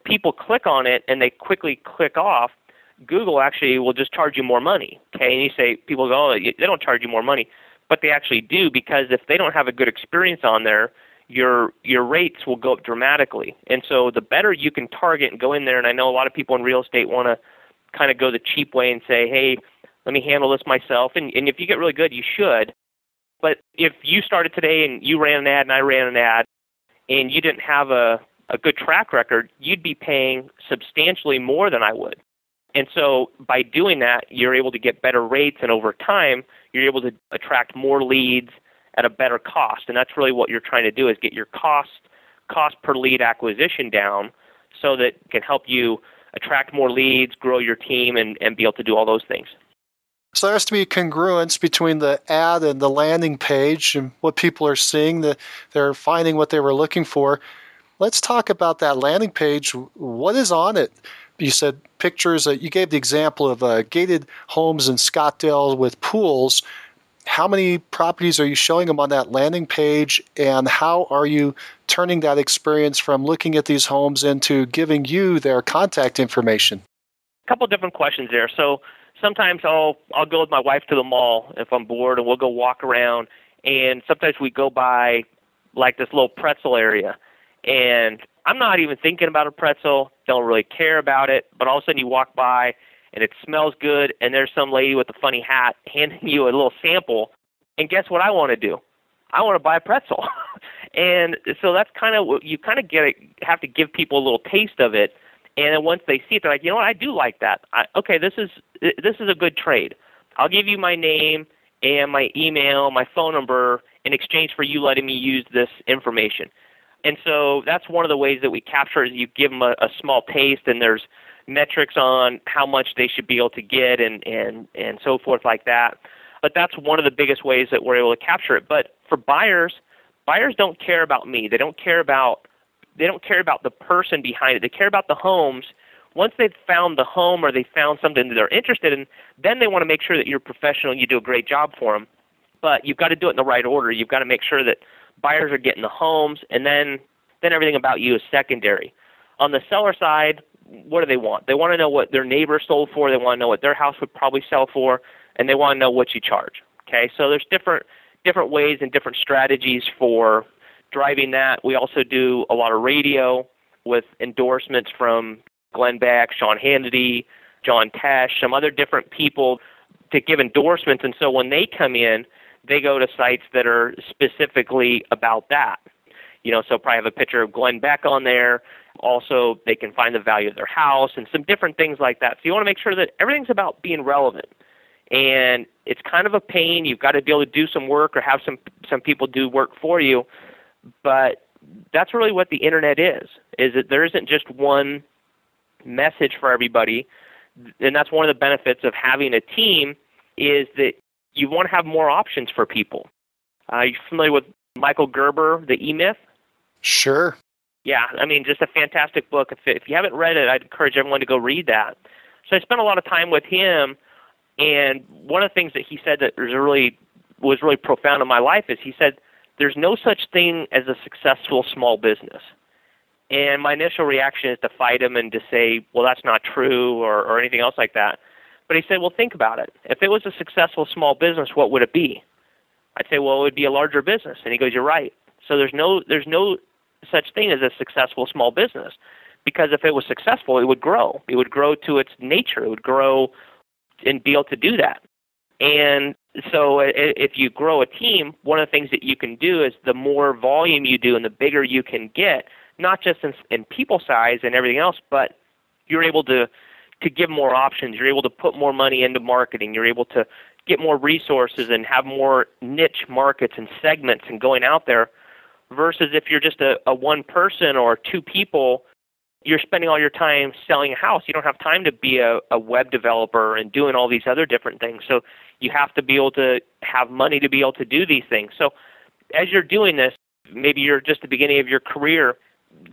people click on it and they quickly click off. Google actually will just charge you more money. Okay, and you say people go, oh, they don't charge you more money, but they actually do because if they don't have a good experience on there, your your rates will go up dramatically. And so the better you can target and go in there, and I know a lot of people in real estate want to kind of go the cheap way and say, hey, let me handle this myself. And, and if you get really good, you should. But if you started today and you ran an ad and I ran an ad, and you didn't have a, a good track record, you'd be paying substantially more than I would. And so by doing that, you're able to get better rates, and over time, you're able to attract more leads at a better cost. And that's really what you're trying to do is get your cost cost per lead acquisition down so that it can help you attract more leads, grow your team and, and be able to do all those things. So there has to be congruence between the ad and the landing page and what people are seeing, that they're finding what they were looking for. Let's talk about that landing page. What is on it? You said pictures. Uh, you gave the example of uh, gated homes in Scottsdale with pools how many properties are you showing them on that landing page? And how are you turning that experience from looking at these homes into giving you their contact information? A couple different questions there. So sometimes i'll i'll go with my wife to the mall if i'm bored and we'll go walk around and sometimes we go by like this little pretzel area. And i'm not even thinking about a pretzel don't really care about it but all of a sudden you walk by and it smells good and there's some lady with a funny hat handing you a little sample and guess what I want to do? I want to buy a pretzel. and so that's kind of what you kind of get it, have to give people a little taste of it and then once they see it they're like, "You know what? I do like that. I, okay, this is this is a good trade. I'll give you my name and my email, my phone number in exchange for you letting me use this information." And so that's one of the ways that we capture is you give them a, a small taste and there's metrics on how much they should be able to get and and and so forth like that. But that's one of the biggest ways that we're able to capture it. But for buyers, buyers don't care about me. They don't care about they don't care about the person behind it. They care about the homes. Once they've found the home or they found something that they're interested in, then they want to make sure that you're professional and you do a great job for them. But you've got to do it in the right order. You've got to make sure that buyers are getting the homes, and then then everything about you is secondary. On the seller side, what do they want? They want to know what their neighbor sold for. They want to know what their house would probably sell for, and they want to know what you charge. Okay, so there's different different ways and different strategies for driving that. We also do a lot of radio with endorsements from Glenn Beck, Sean Hannity, John Tesh, some other different people to give endorsements. And so when they come in, they go to sites that are specifically about that. You know, so probably have a picture of Glenn Beck on there. Also, they can find the value of their house and some different things like that. So you want to make sure that everything's about being relevant. And it's kind of a pain. You've got to be able to do some work or have some some people do work for you. But that's really what the internet is. Is that there isn't just one message for everybody. And that's one of the benefits of having a team is that you want to have more options for people. Uh, you familiar with Michael Gerber, The E Myth? Sure. Yeah, I mean, just a fantastic book. If, if you haven't read it, I'd encourage everyone to go read that. So I spent a lot of time with him, and one of the things that he said that was really was really profound in my life is he said, "There's no such thing as a successful small business." And my initial reaction is to fight him and to say, "Well, that's not true," or, or anything else like that. But he said, "Well, think about it. If it was a successful small business, what would it be?" I'd say, "Well, it would be a larger business." And he goes, "You're right." So there's no there's no such thing as a successful small business because if it was successful, it would grow. It would grow to its nature. It would grow and be able to do that. And so if you grow a team, one of the things that you can do is the more volume you do and the bigger you can get, not just in, in people size and everything else, but you're able to to give more options. You're able to put more money into marketing. You're able to get more resources and have more niche markets and segments and going out there versus if you're just a, a one person or two people you're spending all your time selling a house. You don't have time to be a, a web developer and doing all these other different things. So you have to be able to have money to be able to do these things. So as you're doing this, maybe you're just the beginning of your career,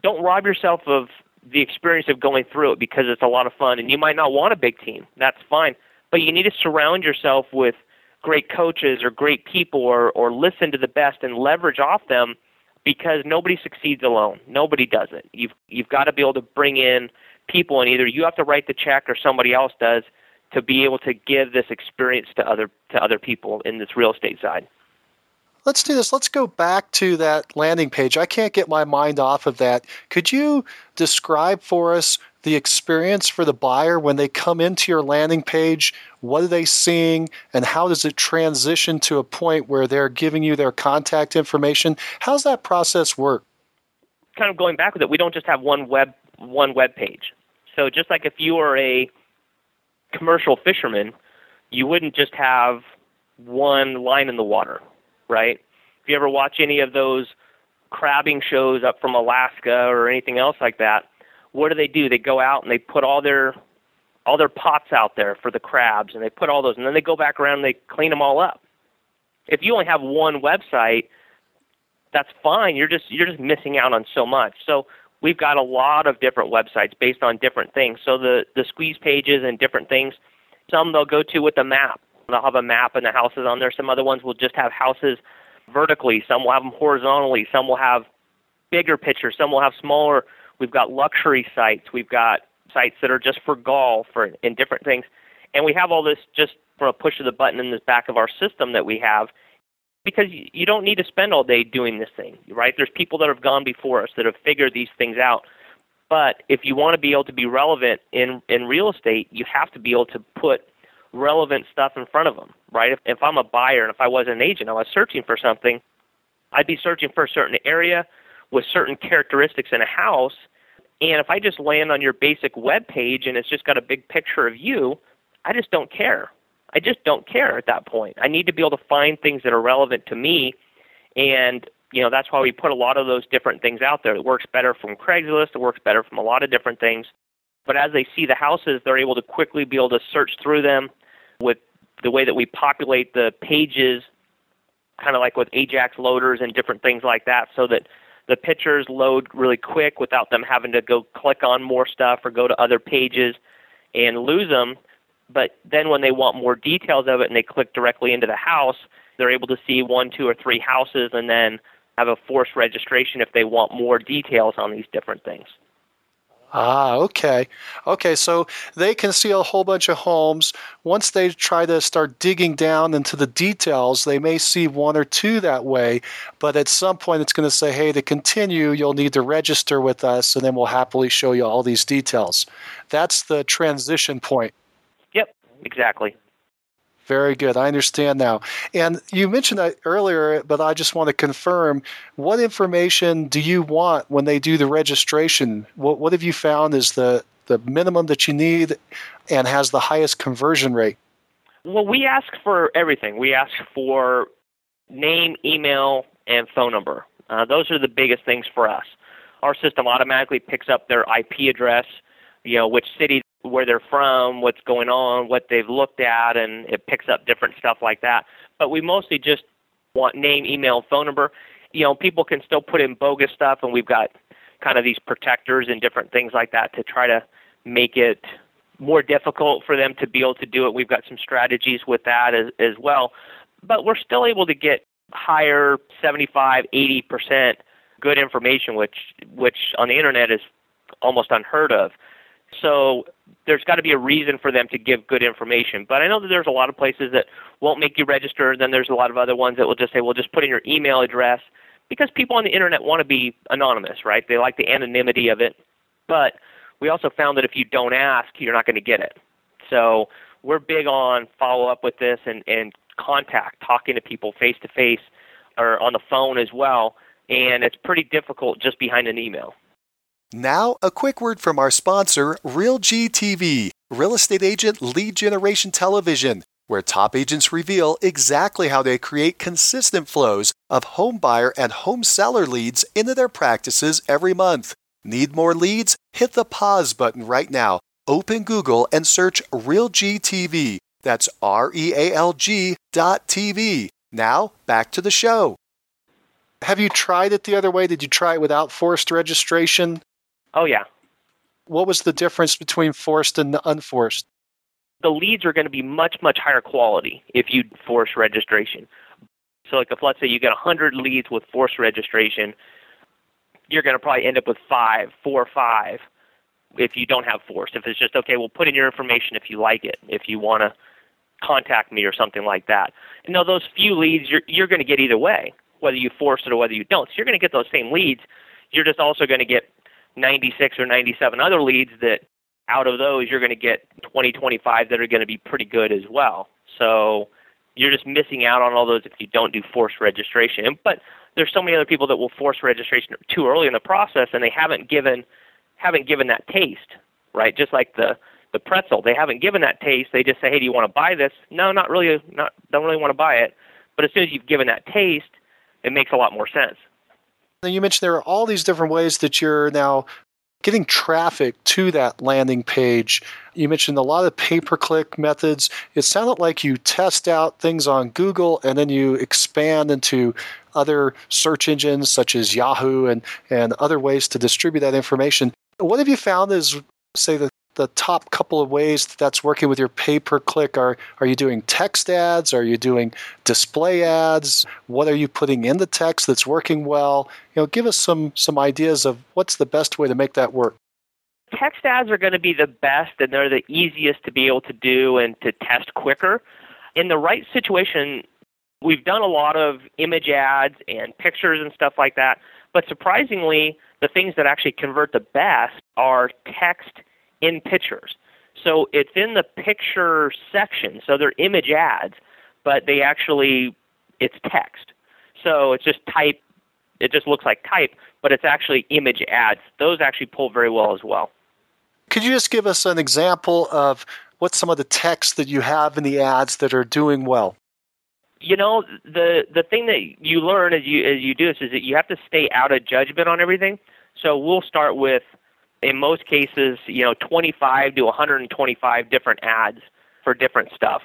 don't rob yourself of the experience of going through it because it's a lot of fun and you might not want a big team. That's fine. But you need to surround yourself with great coaches or great people or, or listen to the best and leverage off them because nobody succeeds alone. Nobody does it. You've you've got to be able to bring in people, and either you have to write the check or somebody else does to be able to give this experience to other to other people in this real estate side. Let's do this. Let's go back to that landing page. I can't get my mind off of that. Could you describe for us the experience for the buyer when they come into your landing page? What are they seeing, and how does it transition to a point where they're giving you their contact information? How's that process work? Kind of going back with it, we don't just have one web one web page. So just like if you were a commercial fisherman, you wouldn't just have one line in the water, right? If you ever watch any of those crabbing shows up from Alaska or anything else like that, what do they do? They go out and they put all their all their pots out there for the crabs, and they put all those, and then they go back around and they clean them all up. If you only have one website, that's fine. You're just you're just missing out on so much. So we've got a lot of different websites based on different things. So the the squeeze pages and different things. Some they'll go to with a map. They'll have a map and the houses on there. Some other ones will just have houses vertically. Some will have them horizontally. Some will have bigger pictures. Some will have smaller We've got luxury sites. We've got sites that are just for golf or in different things. And we have all this just from a push of the button in the back of our system that we have because you don't need to spend all day doing this thing, right? There's people that have gone before us that have figured these things out. But if you want to be able to be relevant in in real estate, you have to be able to put relevant stuff in front of them, right? If, if I'm a buyer and if I was an agent, I was searching for something, I'd be searching for a certain area with certain characteristics in a house and if I just land on your basic web page and it's just got a big picture of you, I just don't care. I just don't care at that point. I need to be able to find things that are relevant to me and you know that's why we put a lot of those different things out there. It works better from Craigslist, it works better from a lot of different things. But as they see the houses, they're able to quickly be able to search through them with the way that we populate the pages kind of like with Ajax loaders and different things like that so that the pictures load really quick without them having to go click on more stuff or go to other pages and lose them. But then when they want more details of it and they click directly into the house, they're able to see one, two, or three houses and then have a forced registration if they want more details on these different things. Ah, okay. Okay, so they see a whole bunch of homes. Once they try to start digging down into the details, they may see one or two that way, but at some point it's going to say, hey, to continue, you'll need to register with us, and then we'll happily show you all these details. That's the transition point. Yep, exactly. Very good. I understand now. And you mentioned that earlier, but I just want to confirm what information do you want when they do the registration? What, what have you found is the, the minimum that you need and has the highest conversion rate? Well, we ask for everything. We ask for name, email, and phone number. Uh, those are the biggest things for us. Our system automatically picks up their IP address, you know, which city where they're from, what's going on, what they've looked at, and it picks up different stuff like that. But we mostly just want name, email, phone number. You know, people can still put in bogus stuff, and we've got kind of these protectors and different things like that to try to make it more difficult for them to be able to do it. We've got some strategies with that as, as well. But we're still able to get higher 75, 80% good information, which, which on the internet is almost unheard of. So there's got to be a reason for them to give good information. But I know that there's a lot of places that won't make you register. Then there's a lot of other ones that will just say, well, just put in your email address because people on the internet want to be anonymous, right? They like the anonymity of it. But we also found that if you don't ask, you're not going to get it. So we're big on follow up with this and, and contact, talking to people face to face or on the phone as well. And it's pretty difficult just behind an email. Now, a quick word from our sponsor, RealG TV, real estate agent lead generation television, where top agents reveal exactly how they create consistent flows of home buyer and home seller leads into their practices every month. Need more leads? Hit the pause button right now. Open Google and search RealG TV. That's R E A L G dot TV. Now, back to the show. Have you tried it the other way? Did you try it without forced registration? Oh, yeah. What was the difference between forced and unforced? The leads are going to be much, much higher quality if you force registration. So, like if let's say you get 100 leads with forced registration, you're going to probably end up with five, four or five if you don't have forced. If it's just, okay, well, put in your information if you like it, if you want to contact me or something like that. And now those few leads you're, you're going to get either way, whether you force it or whether you don't. So you're going to get those same leads. You're just also going to get 96 or 97 other leads that out of those you're going to get 20, 25 that are going to be pretty good as well. So you're just missing out on all those if you don't do forced registration. But there's so many other people that will force registration too early in the process and they haven't given haven't given that taste, right? Just like the the pretzel, they haven't given that taste. They just say, "Hey, do you want to buy this?" No, not really. Not don't really want to buy it. But as soon as you've given that taste, it makes a lot more sense. You mentioned there are all these different ways that you're now getting traffic to that landing page. You mentioned a lot of pay per click methods. It sounded like you test out things on Google and then you expand into other search engines such as Yahoo and, and other ways to distribute that information. What have you found is, say, the the top couple of ways that that's working with your pay per click? Are are you doing text ads? Are you doing display ads? What are you putting in the text that's working well? You know, give us some some ideas of what's the best way to make that work. Text ads are going to be the best and they're the easiest to be able to do and to test quicker. In the right situation, we've done a lot of image ads and pictures and stuff like that, but surprisingly, the things that actually convert the best are text in pictures. So it's in the picture section. So they're image ads, but they actually it's text. So it's just type. It just looks like type, but it's actually image ads. Those actually pull very well as well. Could you just give us an example of what some of the text that you have in the ads that are doing well? You know, the the thing that you learn as you as you do this is that you have to stay out of judgment on everything. So we'll start with in most cases, you know, 25 to 125 different ads for different stuff.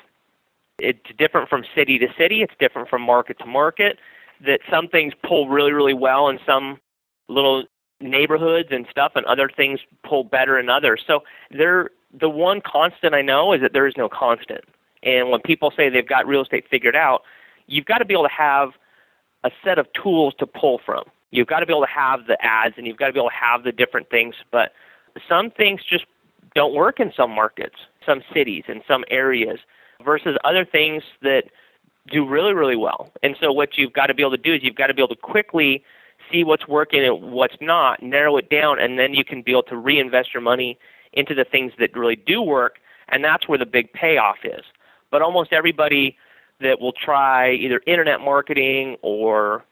It's different from city to city. It's different from market to market. That some things pull really, really well in some little neighborhoods and stuff, and other things pull better in others. So there, the one constant I know is that there is no constant. And when people say they've got real estate figured out, you've got to be able to have a set of tools to pull from. You've got to be able to have the ads and you've got to be able to have the different things, but some things just don't work in some markets, some cities, in some areas, versus other things that do really, really well. And so what you've got to be able to do is you've got to be able to quickly see what's working and what's not, narrow it down, and then you can be able to reinvest your money into the things that really do work, and that's where the big payoff is. But almost everybody that will try either internet marketing or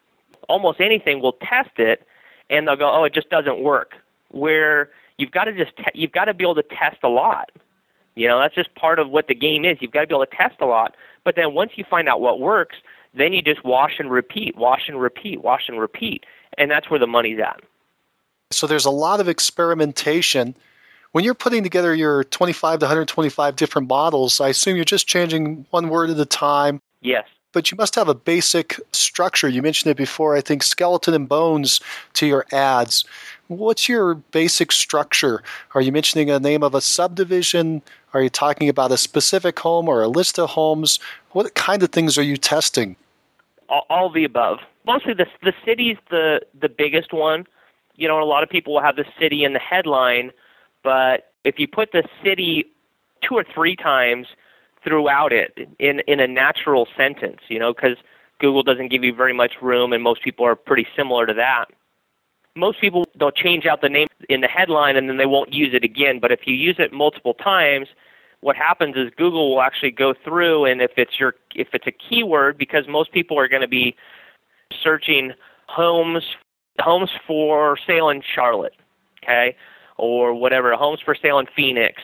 almost anything will test it and they'll go, oh, it just doesn't work. Where you've got to just te- you've got to be able to test a lot. You know, that's just part of what the game is. You've got to be able to test a lot. But then once you find out what works, then you just wash and repeat, wash and repeat, wash and repeat, and that's where the money's at. So there's a lot of experimentation. When you're putting together your 25 to 125 different models, I assume you're just changing one word at a time. Yes but you must have a basic structure. You mentioned it before, I think skeleton and bones to your ads. What's your basic structure? Are you mentioning a name of a subdivision? Are you talking about a specific home or a list of homes? What kind of things are you testing? All, all the above. Mostly the the city's the the biggest one. You know, a lot of people will have the city in the headline, but if you put the city two or three times throughout it in in a natural sentence, you know, because Google doesn't give you very much room, and most people are pretty similar to that. Most people they'll change out the name in the headline and then they won't use it again. But if you use it multiple times, what happens is Google will actually go through and if it's your if it's a keyword because most people are going to be searching homes homes for sale in Charlotte, okay, or whatever homes for sale in Phoenix,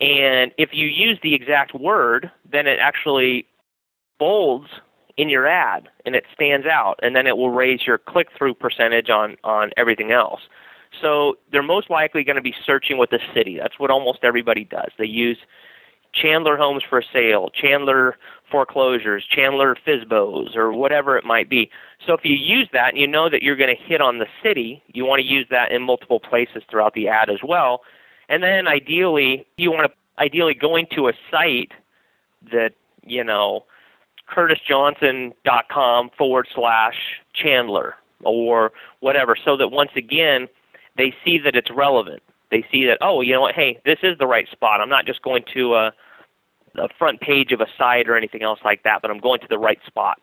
and if you use the exact word, then it actually bolds in your ad and it stands out and then it will raise your click through percentage on on everything else. So they're most likely going to be searching with the city. That's what almost everybody does. They use chandler homes for sale chandler foreclosures chandler fsbos or whatever it might be. So if you use that and you know that you're going to hit on the city you want to use that in multiple places throughout the ad as well and then ideally you want to ideally go into a site that you know curtisjohnson.com forward slash Chandler or whatever, so that once again they see that it's relevant. They see that oh, you know what? Hey, this is the right spot. I'm not just going to uh, a, a front page of a site or anything else like that, but I'm going to the right spot.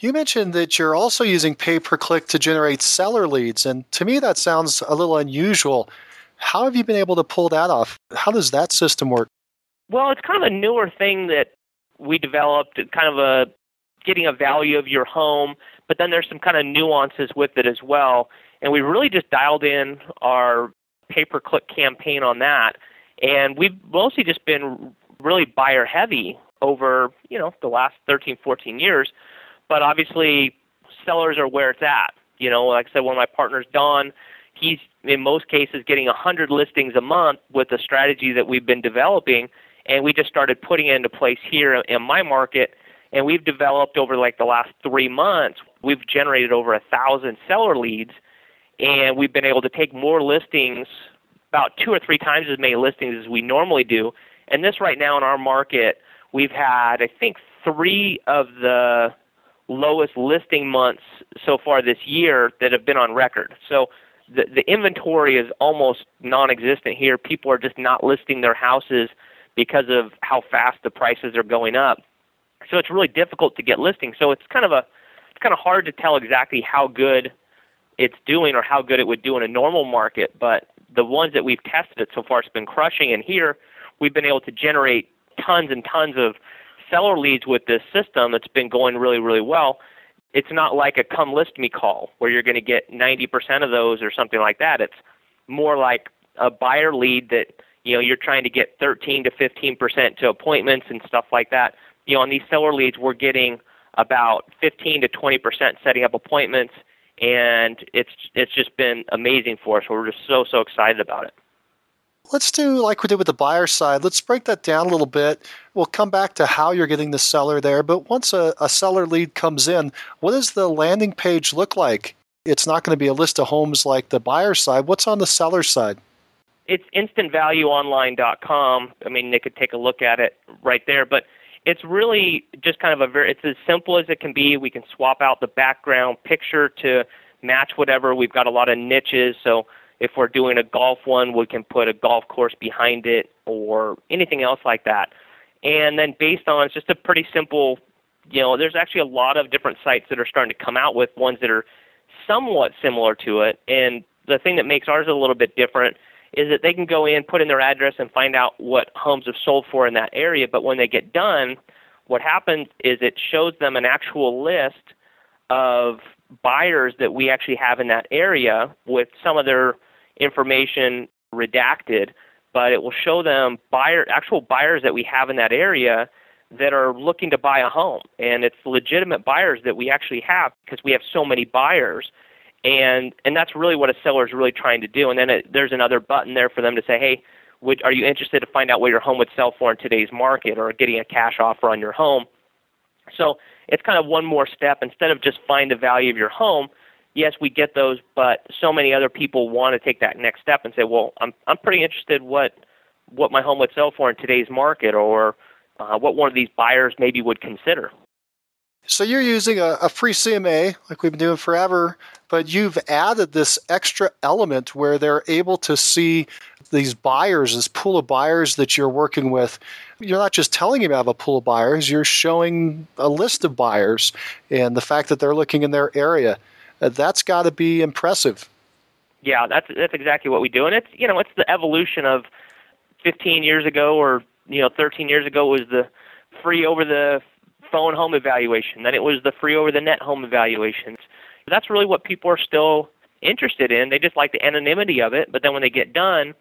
You mentioned that you're also using pay per click to generate seller leads, and to me that sounds a little unusual. How have you been able to pull that off? How does that system work? Well, it's kind of a newer thing that we developed kind of a getting a value of your home, but then there's some kind of nuances with it as well. And we really just dialed in our pay per click campaign on that. And we've mostly just been really buyer heavy over, you know, the last 13, 14 years. But obviously, sellers are where it's at. You know, like I said, one of my partners, Don, he's in most cases getting 100 listings a month with the strategy that we've been developing and we just started putting it into place here in my market and we've developed over like the last three months we've generated over a thousand seller leads and we've been able to take more listings about two or three times as many listings as we normally do. And this right now in our market we've had i think three of the lowest listing months so far this year that have been on record. So the, the inventory is almost non-existent here people are just not listing their houses because of how fast the prices are going up. So it's really difficult to get listings. So it's kind of a it's kind of hard to tell exactly how good it's doing or how good it would do in a normal market, but the ones that we've tested it so far it's been crushing and here we've been able to generate tons and tons of seller leads with this system that's been going really really well. It's not like a come list me call where you're going to get 90% of those or something like that. It's more like a buyer lead that you know you're trying to get 13 to 15 percent to appointments and stuff like that. You know, on these seller leads, we're getting about 15 to 20 percent setting up appointments, and it's it's just been amazing for us. We're just so so excited about it. Let's do like we did with the buyer side. Let's break that down a little bit. We'll come back to how you're getting the seller there. But once a, a seller lead comes in, what does the landing page look like? It's not going to be a list of homes like the buyer side. What's on the seller side? it's instantvalueonline.com. I mean, they could take a look at it right there, but it's really just kind of a very it's as simple as it can be. We can swap out the background picture to match whatever. We've got a lot of niches, so if we're doing a golf one, we can put a golf course behind it or anything else like that. And then based on it's just a pretty simple, you know, there's actually a lot of different sites that are starting to come out with ones that are somewhat similar to it. And the thing that makes ours a little bit different is that they can go in, put in their address, and find out what homes have sold for in that area. But when they get done, what happens is it shows them an actual list of buyers that we actually have in that area with some of their information redacted, but it will show them buyer actual buyers that we have in that area that are looking to buy a home. And it's legitimate buyers that we actually have because we have so many buyers and and that's really what a seller is really trying to do. And then it, there's another button there for them to say, hey, would, are you interested to find out what your home would sell for in today's market, or getting a cash offer on your home? So it's kind of one more step. Instead of just find the value of your home, yes, we get those, but so many other people want to take that next step and say, well, I'm I'm pretty interested what what my home would sell for in today's market, or uh, what one of these buyers maybe would consider. So you're using a, a, free CMA like we've been doing forever, but you've added this extra element where they're able to see these buyers, this pool of buyers that you're working with. You're not just telling them you have a pool of buyers, you're showing a list of buyers and the fact that they're looking in their area. Uh, that's got to be impressive. Yeah, that's that's exactly what we do, and it's you know it's the evolution of 15 years ago or you know 13 years ago was the free over the phone home evaluation. Then it was the free over the net home evaluations. That's really what people are still interested in. They just like the anonymity of it. But then when they get done,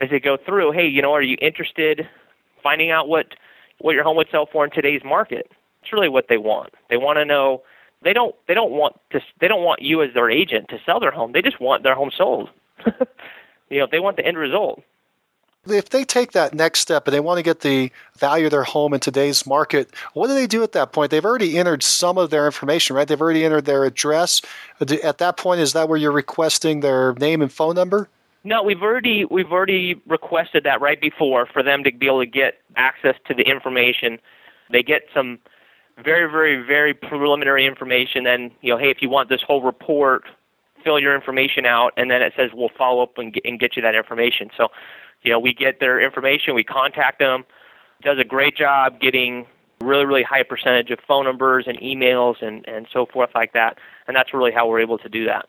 as they go through, hey, you know, are you interested finding out what what your home would sell for in today's market? It's really what they want. They want to know. They don't. They don't want to. They don't want you as their agent to sell their home. They just want their home sold. you know, they want the end result. If they take that next step and they want to get the value of their home in today's market, what do they do at that point? They've already entered some of their information, right? They've already entered their address. At that point, is that where you're requesting their name and phone number? No, we've already we've already requested that right before for them to be able to get access to the information. They get some very very very preliminary information. Then you know, hey, if you want this whole report, fill your information out, and then it says we'll follow up and get, and get you that information. So you know, we get their information, we contact them. Does a great job getting really, really high percentage of phone numbers and emails and, and so forth like that. And that's really how we're able to do that.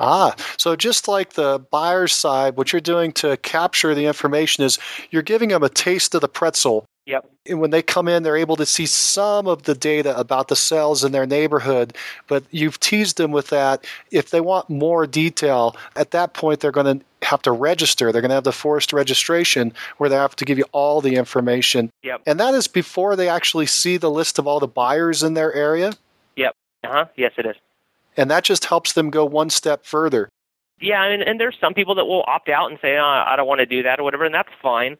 Ah, so just like the buyer's side, what you're doing to capture the information is you're giving them a taste of the pretzel Yep. And when they come in, they're able to see some of the data about the cells in their neighborhood, but you've teased them with that. If they want more detail, at that point, they're going to have to register. They're going to have the forced registration where they have to give you all the information. Yep. And that is before they actually see the list of all the buyers in their area. Yep. Uh huh. Yes, it is. And that just helps them go one step further. Yeah, and, and there's some people that will opt out and say, oh, I don't want to do that or whatever, and that's fine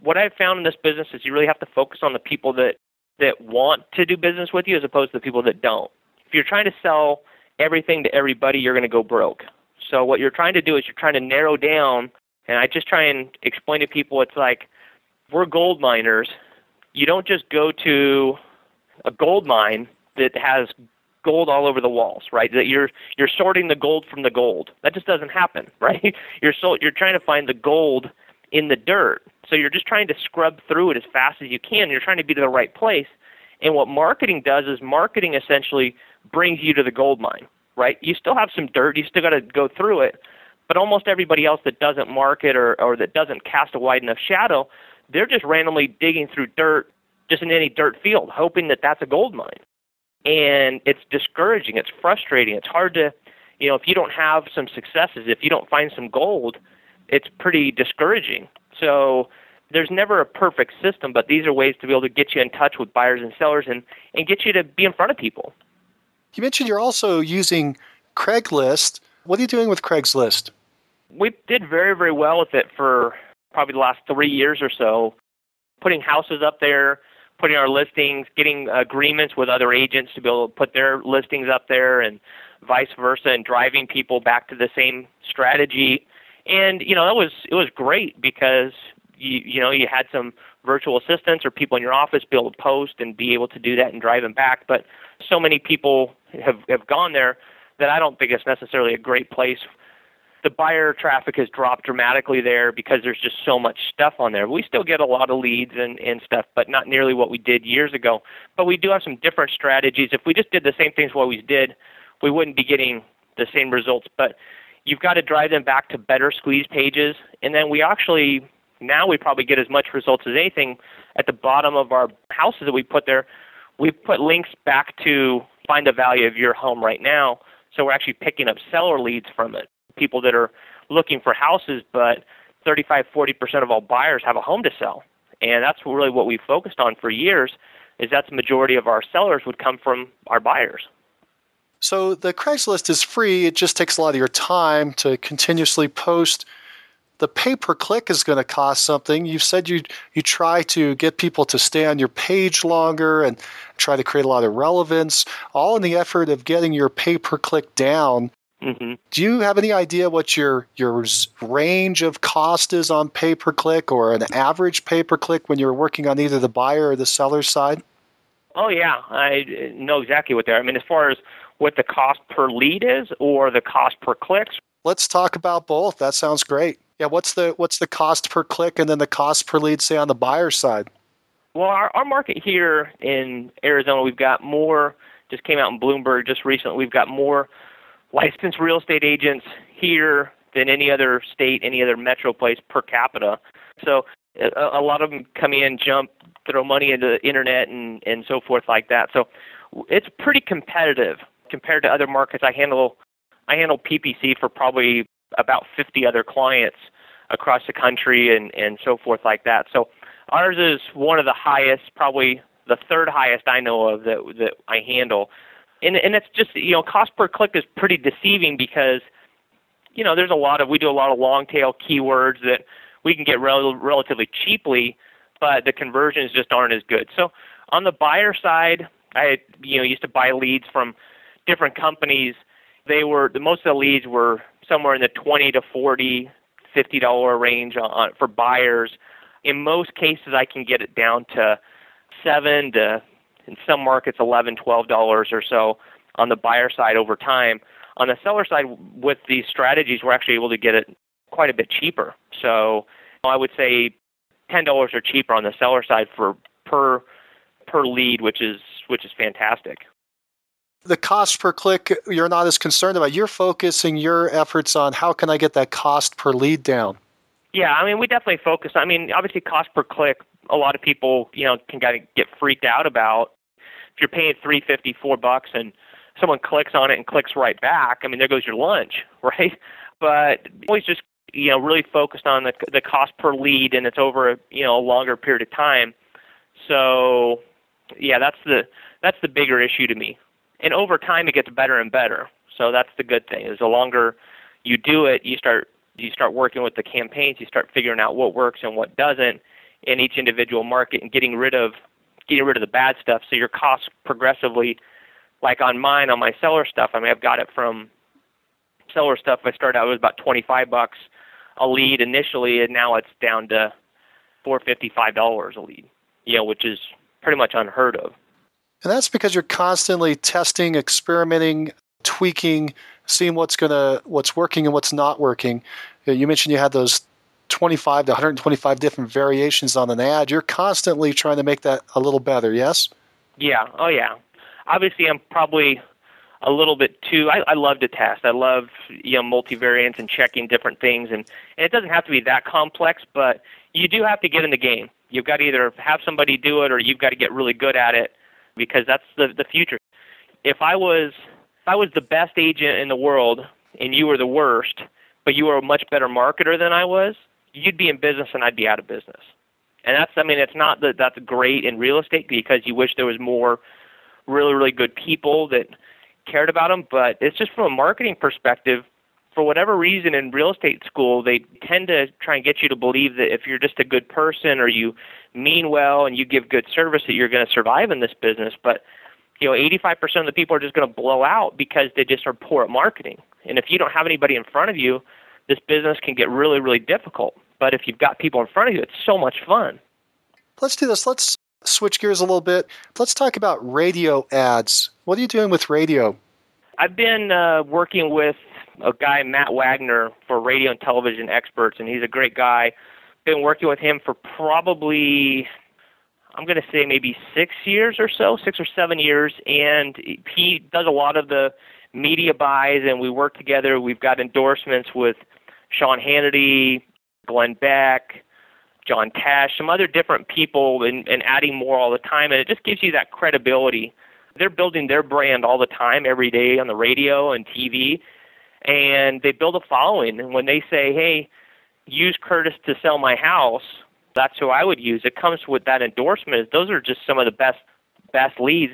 what I've found in this business is you really have to focus on the people that that want to do business with you as opposed to the people that don't. If you're trying to sell everything to everybody, you're going to go broke. So what you're trying to do is you're trying to narrow down and I just try and explain to people it's like we're gold miners. You don't just go to a gold mine that has gold all over the walls, right? That you're you're sorting the gold from the gold. That just doesn't happen, right? You're so you're trying to find the gold in the dirt. So you're just trying to scrub through it as fast as you can. You're trying to be to the right place. And what marketing does is marketing essentially brings you to the gold mine, right? You still have some dirt, you still got to go through it, but almost everybody else that doesn't market or, or that doesn't cast a wide enough shadow, they're just randomly digging through dirt, just in any dirt field, hoping that that's a gold mine. And it's discouraging, it's frustrating, it's hard to, you know, if you don't have some successes, if you don't find some gold, it's pretty discouraging. So there's never a perfect system, but these are ways to be able to get you in touch with buyers and sellers and, and get you to be in front of people. You mentioned you're also using Craigslist. What are you doing with Craigslist? We did very, very well with it for probably the last three years or so, putting houses up there, putting our listings, getting agreements with other agents to be able to put their listings up there and vice versa, and driving people back to the same strategy and you know that was it was great because you you know you had some virtual assistants or people in your office be able to post and be able to do that and drive them back. But so many people have have gone there that I don't think it's necessarily a great place. The buyer traffic has dropped dramatically there because there's just so much stuff on there. We still get a lot of leads and, and stuff, but not nearly what we did years ago. But we do have some different strategies. If we just did the same things we always did, we wouldn't be getting the same results. But you've got to drive them back to better squeeze pages. And then we actually, now we probably get as much results as anything at the bottom of our houses that we put there. We put links back to find the value of your home right now. So we're actually picking up seller leads from it. People that are looking for houses, but 35, 40% of all buyers have a home to sell. And that's really what we've focused on for years is that the majority of our sellers would come from our buyers. So the Craigslist is free. It just takes a lot of your time to continuously post. the pay per click is going to cost something. You said you you try to get people to stay on your page longer and try to create a lot of relevance, all in the effort of getting your pay per click down. Mm-hmm. Do you have any idea what your your range of cost is on pay per click or an average pay per click when you're working on either the buyer or the seller side? Oh yeah, I know exactly what they're. I mean, as far as what the cost per lead is or the cost per clicks. Let's talk about both. That sounds great. Yeah, what's the what's the cost per click and then the cost per lead say on the buyer side? Well, our, our market here in Arizona, we've got more. Just came out in Bloomberg just recently. We've got more licensed real estate agents here than any other state, any other metro place per capita. So a, a lot of them come in, jump, throw money into the internet and and so forth like that. So it's pretty competitive compared to other markets. I handle I handle PPC for probably about 50 other clients across the country and and so forth like that. So ours is one of the highest, probably the third highest I know of that that I handle. And and it's just you know cost per click is pretty deceiving because you know there's a lot of we do a lot of long tail keywords that we can get rel- relatively cheaply, but the conversions just aren't as good. So on the buyer side, I you know used to buy leads from different companies. They were the most of the leads were somewhere in the 20 to 40, 50 dollar range on, for buyers. In most cases, I can get it down to seven to in some markets 11 12 dollars or so on the buyer side over time on the seller side with these strategies we're actually able to get it quite a bit cheaper so i would say ten dollars or cheaper on the seller side for per per lead which is which is fantastic the cost per click you're not as concerned about. You're focusing your efforts on how can I get that cost per lead down. Yeah, I mean, we definitely focus. I mean, obviously, cost per click. A lot of people, you know, can kind of get freaked out about. If you're paying three fifty, four bucks, and someone clicks on it and clicks right back, I mean, there goes your lunch, right? But always just you know really focused on the the cost per lead, and it's over a you know a longer period of time. So, yeah, that's the that's the bigger issue to me and over time it gets better and better. So that's the good thing. Is the longer you do it, you start you start working with the campaigns, you start figuring out what works and what doesn't in each individual market and getting rid of getting rid of the bad stuff so your costs progressively like on mine on my seller stuff, I mean I've got it from seller stuff I started out it was about 25 bucks a lead initially and now it's down to 455 dollars a lead. You know, which is pretty much unheard of. And that's because you're constantly testing, experimenting, tweaking, seeing what's gonna what's working and what's not working. You mentioned you had those 25 to 125 different variations on an ad. You're constantly trying to make that a little better, yes? Yeah. Oh yeah. Obviously, I'm probably a little bit too. I, I love to test. I love you know multivariants and checking different things, and, and it doesn't have to be that complex, but you do have to get in the game. You've got to either have somebody do it, or you've got to get really good at it because that's the the future. If I was if I was the best agent in the world and you were the worst, but you were a much better marketer than I was, you'd be in business and I'd be out of business. And that's I mean it's not that that's great in real estate because you wish there was more really really good people that cared about them, but it's just from a marketing perspective for whatever reason in real estate school they tend to try and get you to believe that if you're just a good person or you mean well and you give good service that you're going to survive in this business. But you know 85% of the people are just going to blow out because they just are poor at marketing. And if you don't have anybody in front of you this business can get really really difficult. But if you've got people in front of you it's so much fun. Let's do this. Let's switch gears a little bit. Let's talk about radio ads. What are you doing with radio? I've been uh, working with a guy Matt Wagner for radio and television experts, and he's a great guy. Been working with him for probably I'm going to say maybe six years or so, six or seven years, and he does a lot of the media buys, and we work together. We've got endorsements with Sean Hannity, Glenn Beck, John Tesh, some other different people, and, and adding more all the time, and it just gives you that credibility. They're building their brand all the time, every day on the radio and TV, and they build a following. And when they say, "Hey, use Curtis to sell my house," that's who I would use. It comes with that endorsement. Those are just some of the best best leads.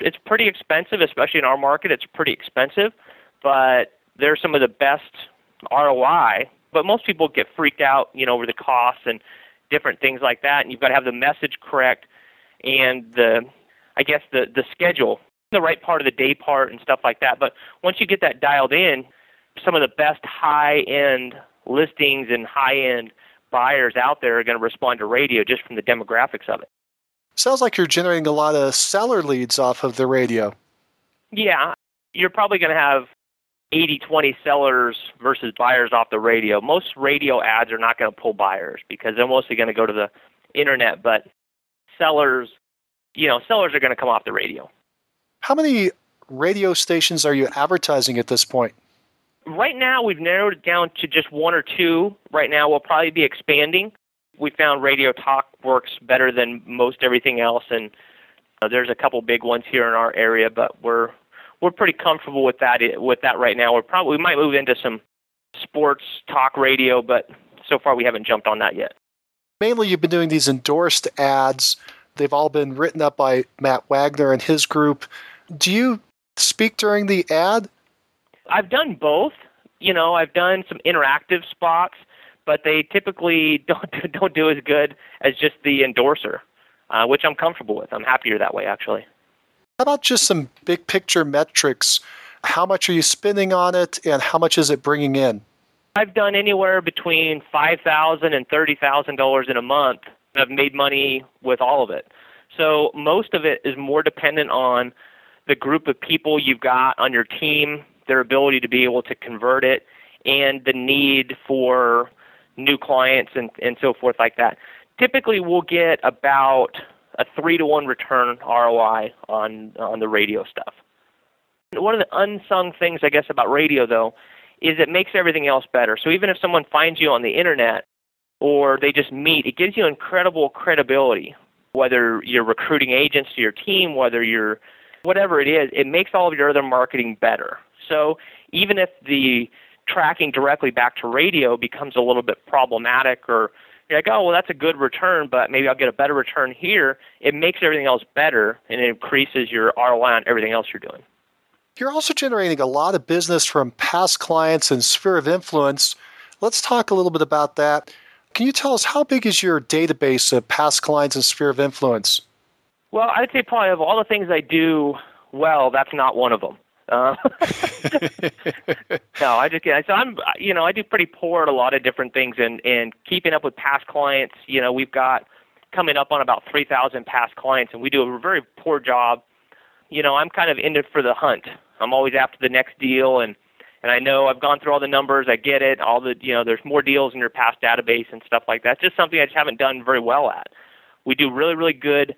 It's pretty expensive, especially in our market. It's pretty expensive, but they're some of the best ROI But most people get freaked out, you know, over the costs and different things like that. And you've got to have the message correct and the, I guess the the schedule, the right part of the day part and stuff like that. But once you get that dialed in, some of the best high end listings and high end buyers out there are going to respond to radio just from the demographics of it. Sounds like you're generating a lot of seller leads off of the radio. Yeah, you're probably going to have 80 20 sellers versus buyers off the radio. Most radio ads are not going to pull buyers because they're mostly going to go to the internet, but sellers, you know, sellers are going to come off the radio. How many radio stations are you advertising at this point? Right now, we've narrowed it down to just one or two. Right now, we'll probably be expanding. We found Radio Talk works better than most everything else, and uh, there's a couple big ones here in our area, but we're we're pretty comfortable with that with that right now. We're probably we might move into some sports talk radio, but so far we haven't jumped on that yet. Mainly, you've been doing these endorsed ads. They've all been written up by Matt Wagner and his group. Do you speak during the ad? I've done both. You know, I've done some interactive spots, but they typically don't don't do as good as just the endorser, uh, which I'm comfortable with. I'm happier that way, actually. How about just some big picture metrics? How much are you spending on it, and how much is it bringing in? I've done anywhere between five thousand and thirty thousand dollars in a month. I've made money with all of it. So most of it is more dependent on the group of people you've got on your team, their ability to be able to convert it, and the need for new clients and, and so forth like that. Typically, we'll get about a three to one return ROI on on the radio stuff. One of the unsung things, I guess, about radio though, is it makes everything else better. So even if someone finds you on the internet or they just meet, it gives you incredible credibility. Whether you're recruiting agents to your team, whether you're whatever it is, it makes all of your other marketing better. So even if the tracking directly back to radio becomes a little bit problematic or you're like, oh, well, that's a good return, but maybe I'll get a better return here. It makes everything else better and it increases your ROI on everything else you're doing. You're also generating a lot of business from past clients and sphere of influence. Let's talk a little bit about that. Can you tell us how big is your database of past clients and sphere of influence? Well, I'd say probably of all the things I do well, that's not one of them. Uh, no, I just so I'm you know I do pretty poor at a lot of different things and and keeping up with past clients. You know we've got coming up on about three thousand past clients and we do a very poor job. You know I'm kind of in it for the hunt. I'm always after the next deal and and I know I've gone through all the numbers. I get it. All the you know there's more deals in your past database and stuff like that. It's just something I just haven't done very well at. We do really really good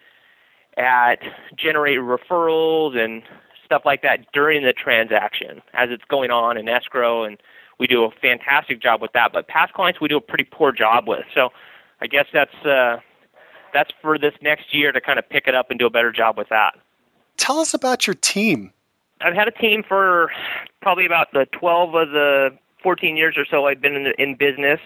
at generating referrals and stuff like that during the transaction as it's going on in escrow and we do a fantastic job with that. But past clients we do a pretty poor job with. So i guess that's uh, that's for this next year to kind of pick it up and do a better job with that. Tell us about your team. I've had a team for probably about the 12 of the 14 years or so i've been in, in business.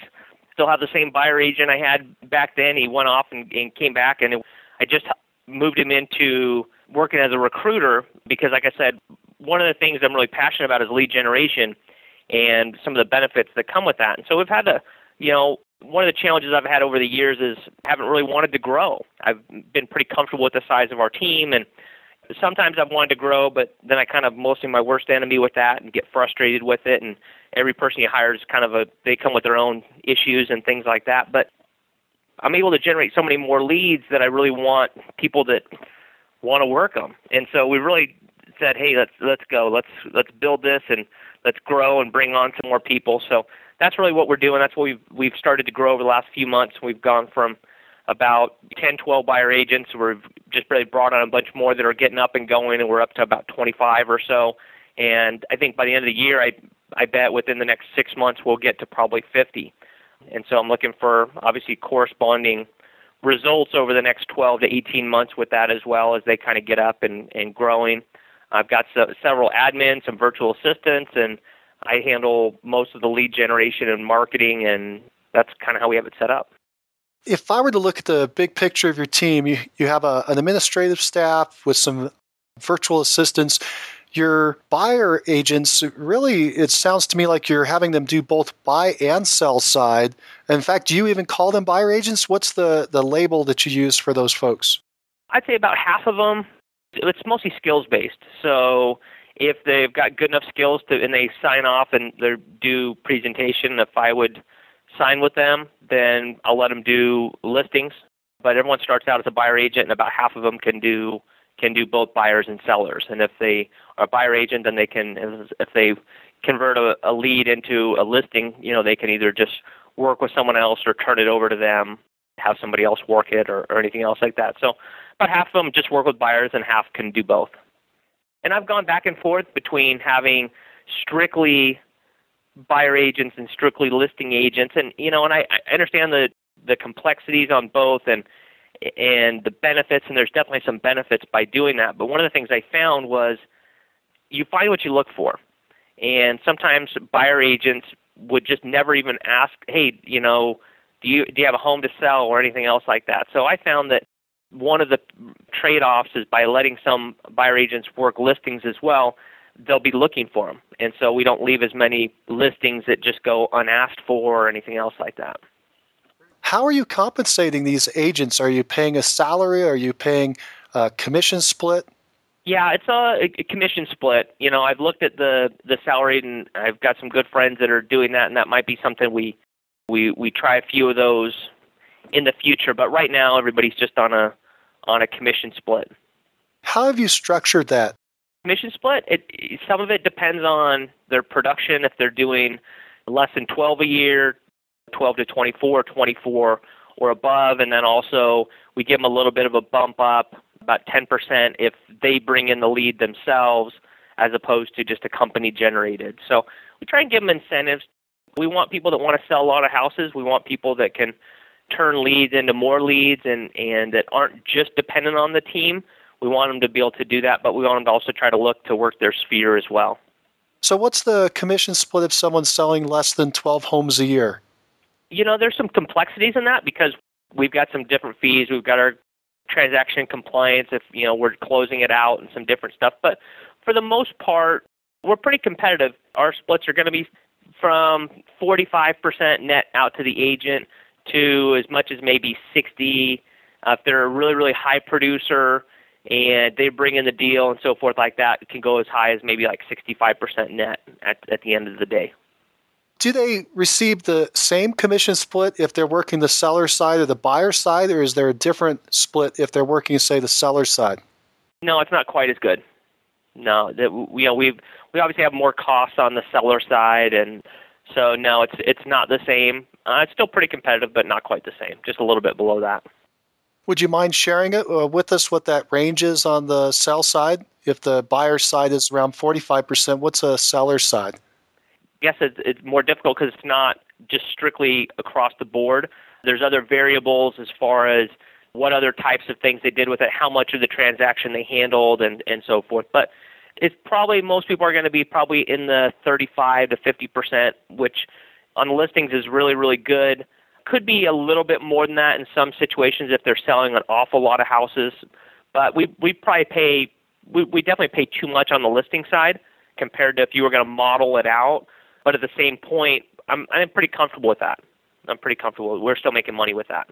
Still have the same buyer agent i had back then. He went off and, and came back and it, i just moved him into working as a recruiter because, like I said, one of the things I'm really passionate about is lead generation and some of the benefits that come with that. And so we've had to, you know, one of the challenges I've had over the years is haven't really wanted to grow. I've been pretty comfortable with the size of our team and sometimes I've wanted to grow, but then I kind of mostly my worst enemy with that and get frustrated with it. And every person you hire is kind of a they come with their own issues and things like that. But I'm able to generate so many more leads that I really want people that want to work them. And so we really said, hey, let's let's go, let's let's build this and let's grow and bring on some more people. So that's really what we're doing. That's what we've we've started to grow over the last few months. We've gone from about 10, 12 buyer agents. We've just really brought on a bunch more that are getting up and going, and we're up to about 25 or so. And I think by the end of the year, I I bet within the next six months we'll get to probably 50. And so I'm looking for obviously corresponding results over the next 12 to 18 months with that as well as they kind of get up and, and growing. I've got so, several admins, some virtual assistants, and I handle most of the lead generation and marketing, and that's kind of how we have it set up. If I were to look at the big picture of your team, you, you have a, an administrative staff with some virtual assistants. Your buyer agents really it sounds to me like you're having them do both buy and sell side. In fact do you even call them buyer agents? What's the the label that you use for those folks? I'd say about half of them it's mostly skills based so if they've got good enough skills to and they sign off and they do presentation if i would sign with them then i'll let them do listings. But everyone starts out as a buyer agent and about half of them can do can do both buyers and sellers. And if they are a buyer agent, then they can, if they convert a, a lead into a listing, you know, they can either just work with someone else or turn it over to them, have somebody else work it or, or anything else like that. So about half of them just work with buyers and half can do both. And I've gone back and forth between having strictly buyer agents and strictly listing agents and you know and I, I understand the the complexities on both and and the benefits, and there's definitely some benefits by doing that. But one of the things I found was you find what you look for. And sometimes buyer agents would just never even ask, hey, you know, do you do you have a home to sell or anything else like that? So I found that one of the trade-offs is by letting some buyer agents work listings as well, they'll be looking for them, and so we don't leave as many listings that just go unasked for or anything else like that. How are you compensating these agents? Are you paying a salary? Are you paying a commission split? Yeah, it's a, a commission split. You know, I've looked at the the salary, and I've got some good friends that are doing that, and that might be something we we we try a few of those in the future. But right now, everybody's just on a on a commission split. How have you structured that? Commission split. It some of it depends on their production. If they're doing less than 12 a year, 12 to 24, 24 or above, and then also we give them a little bit of a bump up, about 10% if they bring in the lead themselves as opposed to just a company generated. So we try and give them incentives. We want people that want to sell a lot of houses. We want people that can turn leads into more leads and, and that aren't just dependent on the team. We want them to be able to do that, but we want them to also try to look to work their sphere as well. So, what's the commission split if someone's selling less than 12 homes a year? You know, there's some complexities in that because we've got some different fees. We've got our transaction compliance if, you know, we're closing it out and some different stuff. But for the most part, we're pretty competitive. Our splits are going to be from 45% net out to the agent to as much as maybe 60 uh, if they're a really really high producer and they bring in the deal and so forth like that it can go as high as maybe like 65% net at at the end of the day do they receive the same commission split if they're working the seller side or the buyer side, or is there a different split if they're working, say, the seller side? No, it's not quite as good. No, that we you know we we obviously have more costs on the seller side, and so no, it's it's not the same. Uh, it's still pretty competitive, but not quite the same. Just a little bit below that. Would you mind sharing it uh, with us what that range is on the sell side? If the buyer side is around 45%, what's a seller side? Guess it's, it's more difficult because it's not just strictly across the board. There's other variables as far as what other types of things they did with it, how much of the transaction they handled, and, and so forth. But it's probably most people are going to be probably in the 35 to 50 percent, which on listings is really really good. Could be a little bit more than that in some situations if they're selling an awful lot of houses. But we we probably pay we, we definitely pay too much on the listing side compared to if you were going to model it out but at the same point, I'm I'm pretty comfortable with that. I'm pretty comfortable. We're still making money with that.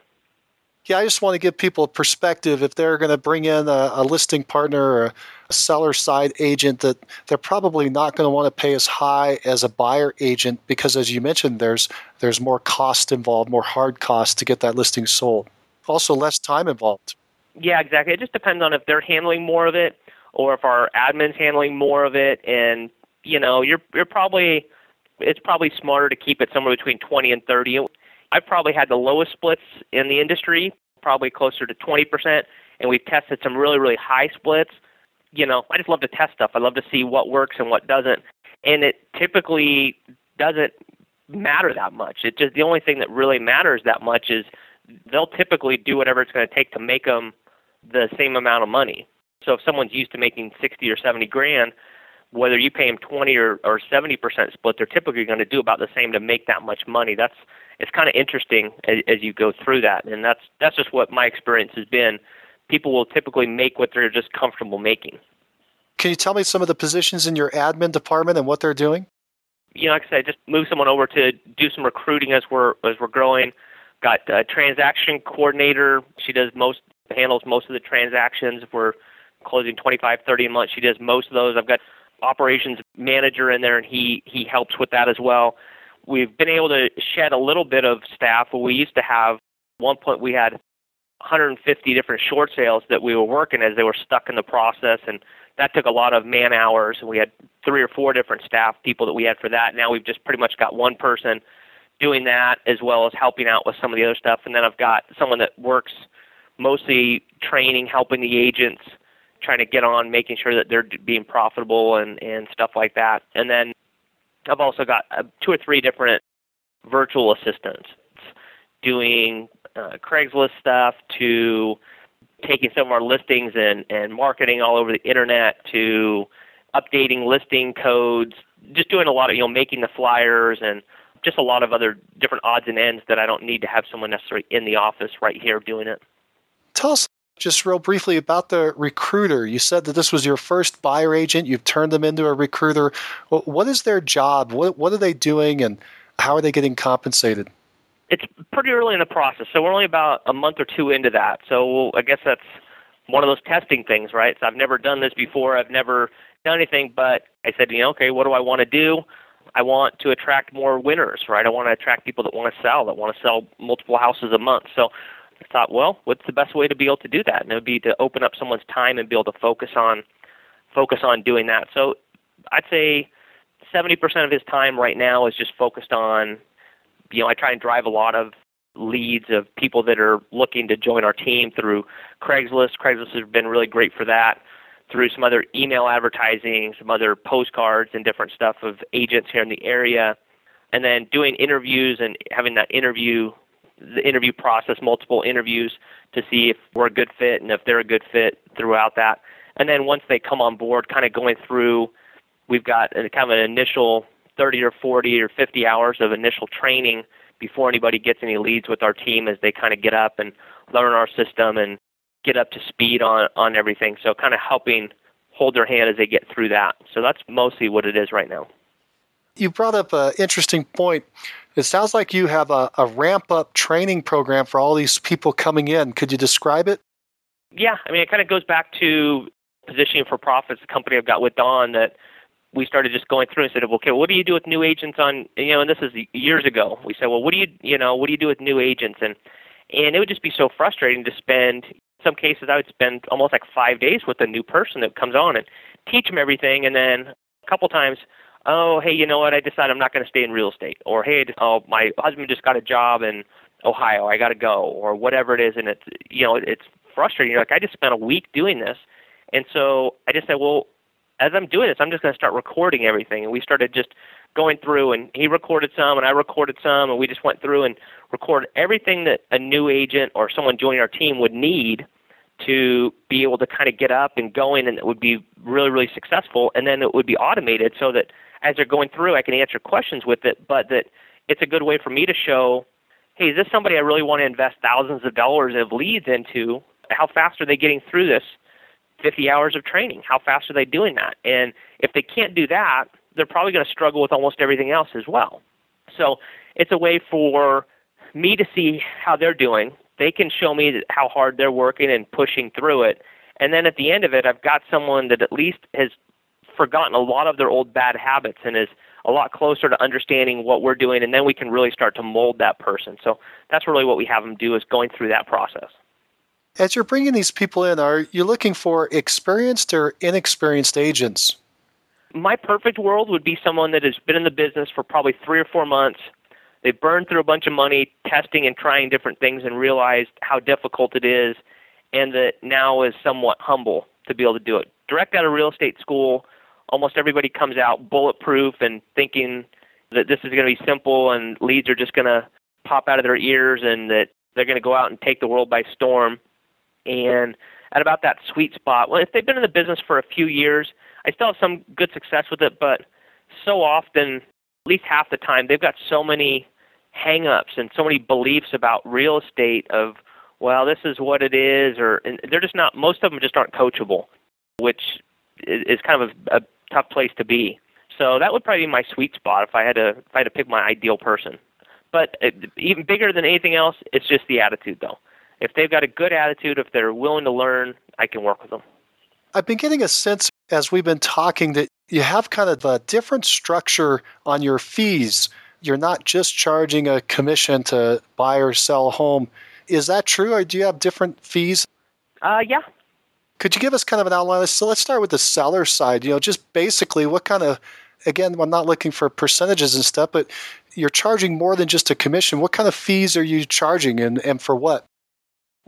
Yeah, I just want to give people a perspective if they're going to bring in a, a listing partner or a seller side agent that they're probably not going to want to pay as high as a buyer agent because as you mentioned there's there's more cost involved, more hard cost to get that listing sold. Also less time involved. Yeah, exactly. It just depends on if they're handling more of it or if our admin's handling more of it and you know, you're you're probably it's probably smarter to keep it somewhere between 20 and 30. I've probably had the lowest splits in the industry, probably closer to 20%, and we've tested some really, really high splits. You know, I just love to test stuff. I love to see what works and what doesn't. And it typically doesn't matter that much. It just the only thing that really matters that much is they'll typically do whatever it's going to take to make them the same amount of money. So if someone's used to making 60 or 70 grand, whether you pay them 20 or, or 70% split, they're typically going to do about the same to make that much money. That's it's kind of interesting as, as you go through that, and that's that's just what my experience has been. People will typically make what they're just comfortable making. Can you tell me some of the positions in your admin department and what they're doing? You know, like I said, just move someone over to do some recruiting as we're as we're growing. Got a transaction coordinator. She does most handles most of the transactions. If We're closing 25, 30 a month. She does most of those. I've got operations manager in there, and he he helps with that as well. We've been able to shed a little bit of staff. We used to have one point we had 150 different short sales that we were working as they were stuck in the process, and that took a lot of man hours. And we had three or four different staff people that we had for that. Now we've just pretty much got one person doing that as well as helping out with some of the other stuff. And then I've got someone that works mostly training, helping the agents, trying to get on, making sure that they're being profitable and and stuff like that. And then I've also got uh, two or three different virtual assistants doing uh, Craigslist stuff to taking some of our listings and, and marketing all over the internet to updating listing codes, just doing a lot of, you know, making the flyers and just a lot of other different odds and ends that I don't need to have someone necessarily in the office right here doing it. Tell us just real briefly about the recruiter. You said that this was your first buyer agent. You've turned them into a recruiter. What is their job? What, what are they doing and how are they getting compensated? It's pretty early in the process, so we're only about a month or two into that. So I guess that's one of those testing things, right? So I've never done this before. I've never done anything, but I said, you know, okay, what do I want to do? I want to attract more winners, right? I want to attract people that want to sell, that want to sell multiple houses a month. So I thought, well, what's the best way to be able to do that? And it would be to open up someone's time and be able to focus on focus on doing that. So I'd say 70% of his time right now is just focused on, you know, I try and drive a lot of leads of people that are looking to join our team through Craigslist. Craigslist has been really great for that. Through some other email advertising, some other postcards and different stuff of agents here in the area, and then doing interviews and having that interview the interview process, multiple interviews to see if we're a good fit and if they're a good fit throughout that. And then once they come on board, kind of going through, we've got a, kind of an initial 30 or 40 or 50 hours of initial training before anybody gets any leads with our team as they kind of get up and learn our system and get up to speed on on everything. So kind of helping hold their hand as they get through that. So that's mostly what it is right now. You brought up an interesting point it sounds like you have a, a ramp up training program for all these people coming in. Could you describe it? Yeah, I mean, it kind of goes back to positioning for profits, the company I've got with Don, that we started just going through and said, okay, what do you do with new agents on, you know, and this is years ago. We said, well, what do you, you know, what do you do with new agents? And, and it would just be so frustrating to spend, in some cases, I would spend almost like five days with a new person that comes on and teach them everything. And then a couple times, oh, hey, you know what? I decided I'm not going to stay in real estate, or hey, oh, my husband just got a job in Ohio, I got to go, or whatever it is, and it's you know it's frustrating. You're like, I just spent a week doing this, and so I just said, well, as I'm doing this, I'm just going to start recording everything, and we started just going through, and he recorded some, and I recorded some, and we just went through and recorded everything that a new agent or someone joining our team would need to be able to kind of get up and going and it would be really really successful. And then it would be automated so that as they're going through, I can answer questions with it, but that it's a good way for me to show, hey, is this somebody I really want to invest thousands of dollars of leads into? How fast are they getting through this 50 hours of training? How fast are they doing that? And if they can't do that, they're probably going to struggle with almost everything else as well. So it's a way for me to see how they're doing. They can show me how hard they're working and pushing through it. And then at the end of it, I've got someone that at least has forgotten a lot of their old bad habits and is a lot closer to understanding what we're doing and then we can really start to mold that person. So that's really what we have them do is going through that process. As you're bringing these people in are you looking for experienced or inexperienced agents? My perfect world would be someone that has been in the business for probably three or four months. They've burned through a bunch of money testing and trying different things and realized how difficult it is and that now is somewhat humble to be able to do it. Direct out of real estate school almost everybody comes out bulletproof and thinking that this is going to be simple and leads are just going to pop out of their ears and that they're going to go out and take the world by storm. And at about that sweet spot, well, if they've been in the business for a few years, I still have some good success with it, but so often, at least half the time, they've got so many hangups and so many beliefs about real estate of, well, this is what it is, or and they're just not. Most of them just aren't coachable, which is kind of a, a tough place to be. So that would probably be my sweet spot if I had to if I had to pick my ideal person. But even bigger than anything else, it's just the attitude though. If they've got a good attitude, if they're willing to learn, I can work with them. I've been getting a sense as we've been talking that you have kind of a different structure on your fees. You're not just charging a commission to buy or sell a home. Is that true, or do you have different fees? Uh, yeah. Could you give us kind of an outline? So let's start with the seller side. You know, just basically what kind of, again, I'm not looking for percentages and stuff, but you're charging more than just a commission. What kind of fees are you charging and, and for what?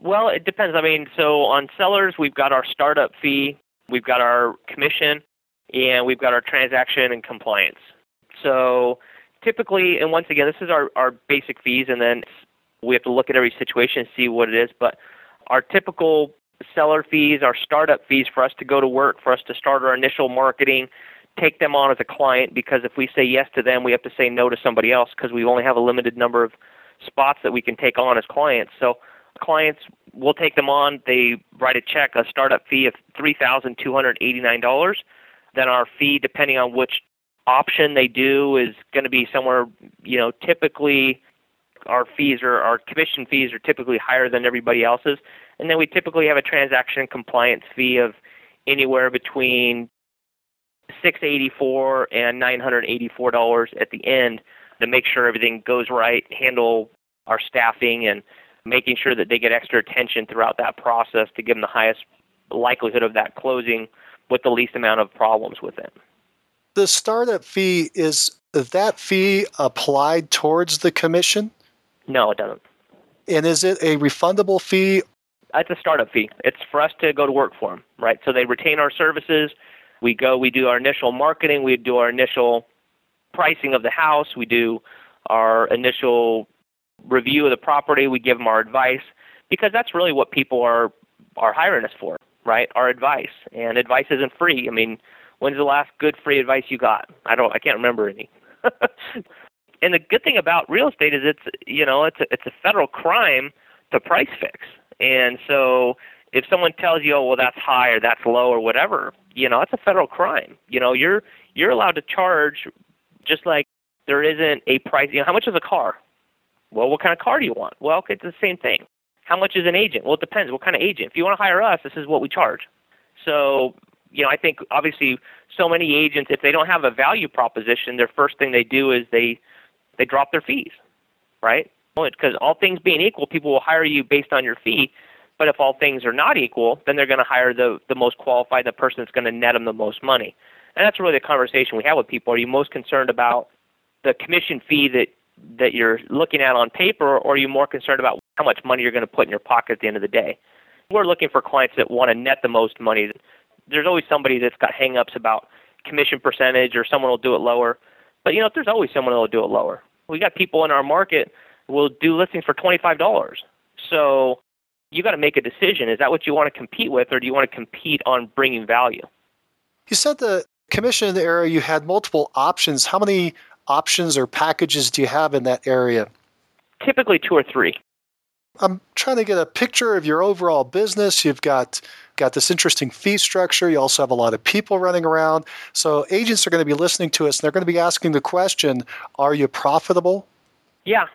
Well, it depends. I mean, so on sellers, we've got our startup fee, we've got our commission, and we've got our transaction and compliance. So typically, and once again, this is our, our basic fees, and then we have to look at every situation and see what it is. But our typical seller fees, our startup fees for us to go to work, for us to start our initial marketing, take them on as a client, because if we say yes to them, we have to say no to somebody else because we only have a limited number of spots that we can take on as clients. So clients will take them on. They write a check, a startup fee of $3,289. Then our fee, depending on which option they do, is going to be somewhere, you know, typically our fees or our commission fees are typically higher than everybody else's. And then we typically have a transaction compliance fee of anywhere between 684 and $984 at the end to make sure everything goes right, handle our staffing and making sure that they get extra attention throughout that process to give them the highest likelihood of that closing with the least amount of problems with it. The startup fee is that fee applied towards the commission? No, it doesn't. And is it a refundable fee? It's a startup fee. It's for us to go to work for them, right? So they retain our services. We go, we do our initial marketing, we do our initial pricing of the house, we do our initial review of the property, we give them our advice because that's really what people are are hiring us for, right? Our advice. And advice isn't free. I mean, when's the last good free advice you got? I don't I can't remember any. and the good thing about real estate is it's you know, it's a, it's a federal crime to price fix. And so if someone tells you, "Oh, well that's high or that's low or whatever," you know, it's a federal crime. You know, you're you're allowed to charge just like there isn't a price. You know, how much is a car? Well, what kind of car do you want? Well, it's the same thing. How much is an agent? Well, it depends. What kind of agent? If you want to hire us, this is what we charge. So, you know, I think obviously so many agents, if they don't have a value proposition, their first thing they do is they they drop their fees, right? Because all things being equal, people will hire you based on your fee. But if all things are not equal, then they're going to hire the the most qualified, the person that's going to net them the most money. And that's really the conversation we have with people. Are you most concerned about the commission fee that that you're looking at on paper, or are you more concerned about how much money you're going to put in your pocket at the end of the day? We're looking for clients that want to net the most money. There's always somebody that's got hangups about commission percentage, or someone will do it lower. But you know, there's always someone that will do it lower. We got people in our market will do listings for twenty-five dollars. So you got to make a decision. Is that what you want to compete with, or do you want to compete on bringing value? You said the commission in the area you had multiple options. How many options or packages do you have in that area? Typically two or three. I'm trying to get a picture of your overall business. You've got got this interesting fee structure. You also have a lot of people running around. So agents are going to be listening to us and they're going to be asking the question, are you profitable? Yeah.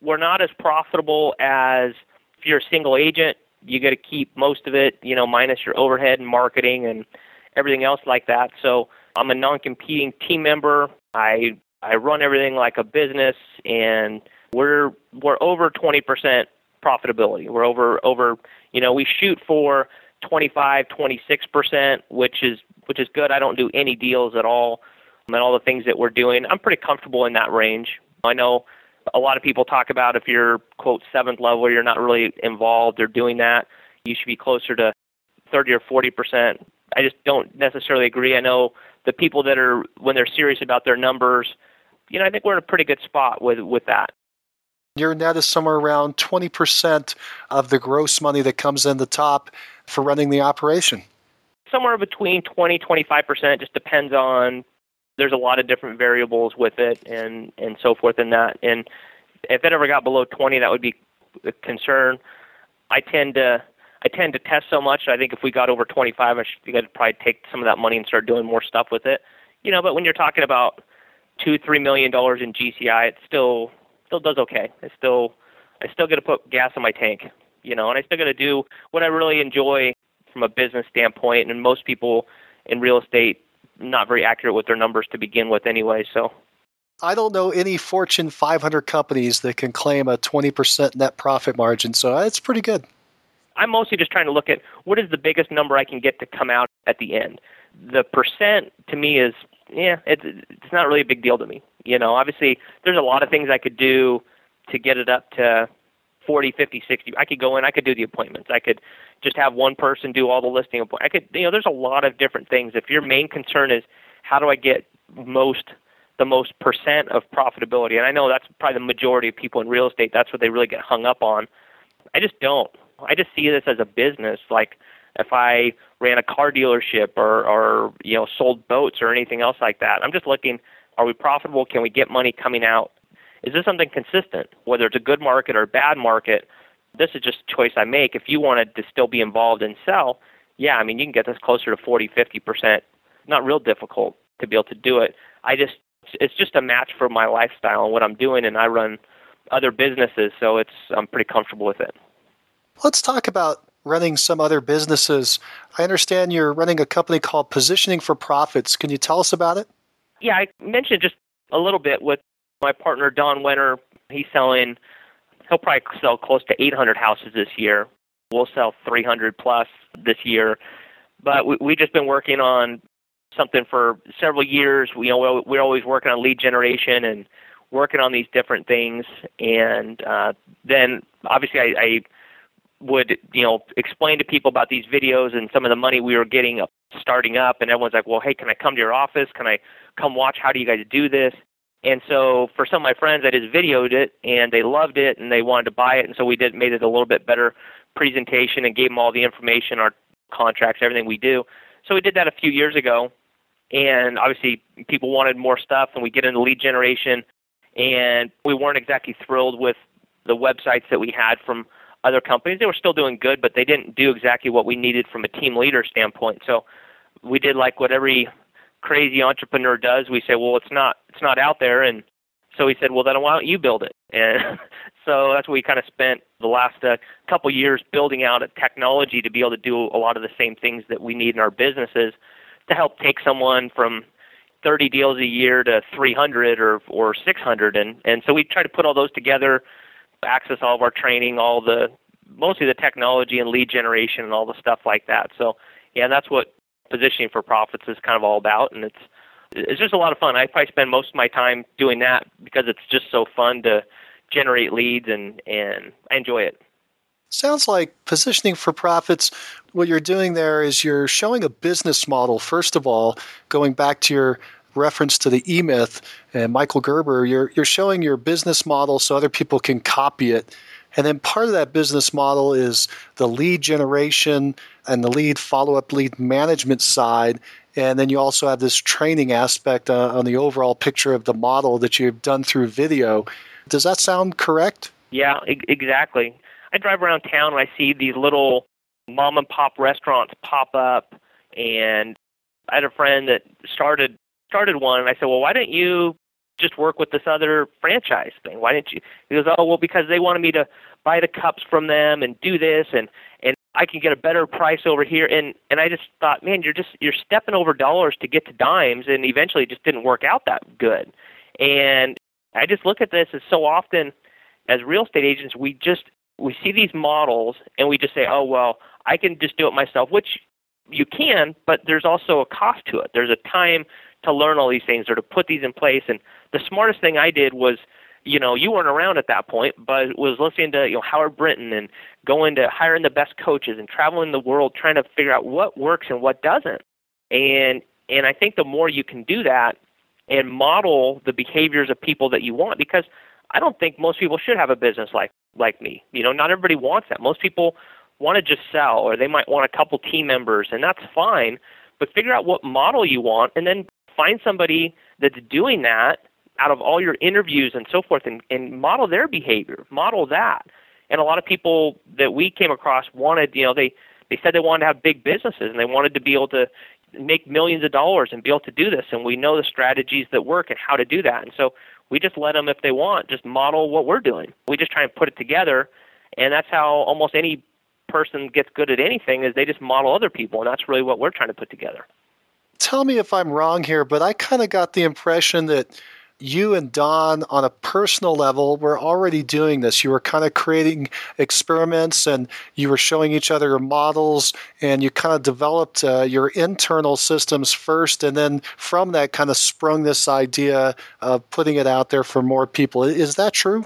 We're not as profitable as if you're a single agent, you got to keep most of it, you know, minus your overhead and marketing and everything else like that. So I'm a non-competing team member. I I run everything like a business, and we're we're over 20% profitability. We're over over you know we shoot for 25, 26%, which is which is good. I don't do any deals at all, and all the things that we're doing, I'm pretty comfortable in that range. I know a lot of people talk about if you're quote seventh level, you're not really involved or doing that. You should be closer to 30 or 40 percent. I just don't necessarily agree. I know the people that are when they're serious about their numbers, you know, I think we're in a pretty good spot with with that. Your net is somewhere around 20% of the gross money that comes in the top for running the operation. Somewhere between 20 25% just depends on there's a lot of different variables with it and and so forth in that. And if it ever got below 20, that would be a concern. I tend to I tend to test so much. I think if we got over 25, I should probably take some of that money and start doing more stuff with it. You know, but when you're talking about two, three million dollars in GCI, it still still does okay. I still I still got to put gas in my tank. You know, and I still got to do what I really enjoy from a business standpoint. And most people in real estate not very accurate with their numbers to begin with, anyway. So. I don't know any Fortune 500 companies that can claim a 20% net profit margin, so that's pretty good. I'm mostly just trying to look at what is the biggest number I can get to come out at the end. The percent to me is, yeah, it's it's not really a big deal to me. You know, obviously there's a lot of things I could do to get it up to 40, 50, 60. I could go in, I could do the appointments. I could just have one person do all the listing appointments. I could, you know, there's a lot of different things. If your main concern is how do I get most the most percent of profitability, and I know that's probably the majority of people in real estate. That's what they really get hung up on. I just don't. I just see this as a business. Like if I ran a car dealership or, or you know sold boats or anything else like that, I'm just looking. Are we profitable? Can we get money coming out? Is this something consistent? Whether it's a good market or a bad market, this is just a choice I make. If you wanted to still be involved and sell, yeah, I mean you can get this closer to 40, 50 percent. Not real difficult to be able to do it. I just it's just a match for my lifestyle and what I'm doing, and I run other businesses, so it's I'm pretty comfortable with it. Let's talk about running some other businesses. I understand you're running a company called Positioning for Profits. Can you tell us about it? Yeah, I mentioned just a little bit with my partner Don Wenner. He's selling. He'll probably sell close to 800 houses this year. We'll sell 300 plus this year. But we, we've just been working on something for several years. We, you know, we're always working on lead generation and working on these different things. And uh, then obviously I, I would you know explain to people about these videos and some of the money we were getting up starting up and everyone's like well hey can i come to your office can i come watch how do you guys do this and so for some of my friends i just videoed it and they loved it and they wanted to buy it and so we did made it a little bit better presentation and gave them all the information our contracts everything we do so we did that a few years ago and obviously people wanted more stuff and we get into lead generation and we weren't exactly thrilled with the websites that we had from other companies. They were still doing good, but they didn't do exactly what we needed from a team leader standpoint. So we did like what every crazy entrepreneur does. We say, well, it's not it's not out there, and so he said, well, then why don't you build it? And so that's what we kind of spent the last uh, couple years building out a technology to be able to do a lot of the same things that we need in our businesses to help take someone from 30 deals a year to 300 or or 600 and and so we try to put all those together access all of our training, all the mostly the technology and lead generation and all the stuff like that. So yeah, that's what positioning for profits is kind of all about, and it's it's just a lot of fun. I probably spend most of my time doing that because it's just so fun to generate leads and and I enjoy it. Sounds like positioning for profits. What you're doing there is you're showing a business model, first of all, going back to your reference to the E Myth and Michael Gerber, you're, you're showing your business model so other people can copy it. And then part of that business model is the lead generation and the lead follow up lead management side. And then you also have this training aspect uh, on the overall picture of the model that you've done through video. Does that sound correct? Yeah, e- exactly. I drive around town and I see these little mom and pop restaurants pop up. And I had a friend that started started one, and I said, well, why don't you just work with this other franchise thing? Why didn't you? He goes, oh, well, because they wanted me to buy the cups from them and do this, and and I can get a better price over here. And and I just thought, man, you're just you're stepping over dollars to get to dimes, and eventually it just didn't work out that good. And I just look at this as so often as real estate agents, we just we see these models and we just say, oh well, I can just do it myself, which you can, but there's also a cost to it. There's a time to learn all these things or to put these in place. And the smartest thing I did was, you know, you weren't around at that point, but was listening to you know Howard Brinton and going to hiring the best coaches and traveling the world trying to figure out what works and what doesn't. And and I think the more you can do that and model the behaviors of people that you want, because I don't think most people should have a business like like me. You know, not everybody wants that. Most people want to just sell or they might want a couple team members and that's fine but figure out what model you want and then find somebody that's doing that out of all your interviews and so forth and, and model their behavior model that And a lot of people that we came across wanted, you know, they they said they wanted to have big businesses and they wanted to be able to make millions of dollars and be able to do this. And we know the strategies that work and how to do that. And so we just let them, if they want, just model what we're doing. We just try and put it together. And that's how almost any person gets good at anything is they just model other people. And that's really what we're trying to put together. Tell me if I'm wrong here, but I kind of got the impression that you and Don, on a personal level, were already doing this. You were kind of creating experiments and you were showing each other your models, and you kind of developed uh, your internal systems first, and then from that, kind of sprung this idea of putting it out there for more people. Is that true?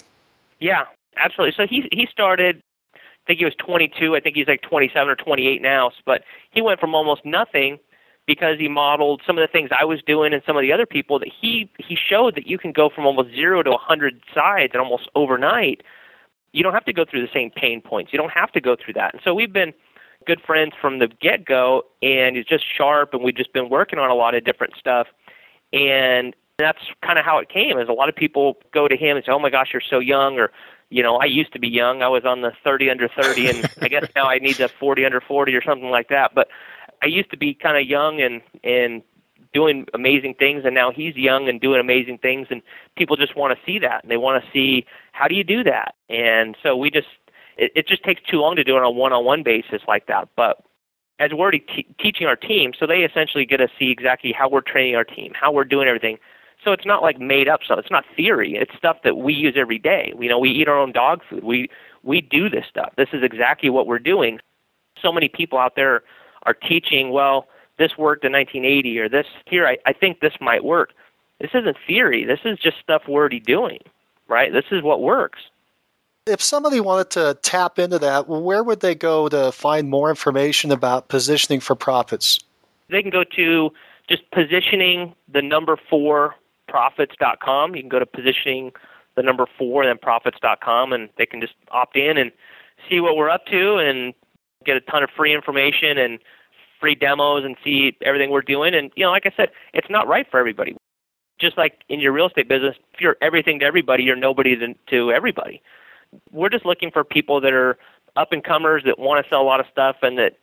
Yeah, absolutely. So he he started. I think he was 22. I think he's like 27 or 28 now. But he went from almost nothing because he modeled some of the things I was doing and some of the other people that he he showed that you can go from almost zero to a 100 sides and almost overnight. You don't have to go through the same pain points. You don't have to go through that. And so we've been good friends from the get go, and he's just sharp, and we've just been working on a lot of different stuff. And that's kind of how it came. Is a lot of people go to him and say, "Oh my gosh, you're so young," or you know, I used to be young. I was on the 30 under 30, and I guess now I need the 40 under 40 or something like that. But I used to be kind of young and and doing amazing things and now he's young and doing amazing things and people just want to see that and they want to see how do you do that? And so we just it, it just takes too long to do it on a one-on-one basis like that but as we're already t- teaching our team so they essentially get to see exactly how we're training our team how we're doing everything. So it's not like made up stuff it's not theory it's stuff that we use every day. You know we eat our own dog food we we do this stuff. This is exactly what we're doing. So many people out there are teaching, well, this worked in 1980 or this here, I, I think this might work. This isn't theory. This is just stuff we're already doing, right? This is what works. If somebody wanted to tap into that, where would they go to find more information about positioning for profits? They can go to just positioning the number four profits.com. You can go to positioning the number four and then profits.com and they can just opt in and see what we're up to and get a ton of free information and free demos and see everything we're doing. And you know, like I said, it's not right for everybody. Just like in your real estate business, if you're everything to everybody, you're nobody to everybody. We're just looking for people that are up and comers that want to sell a lot of stuff and that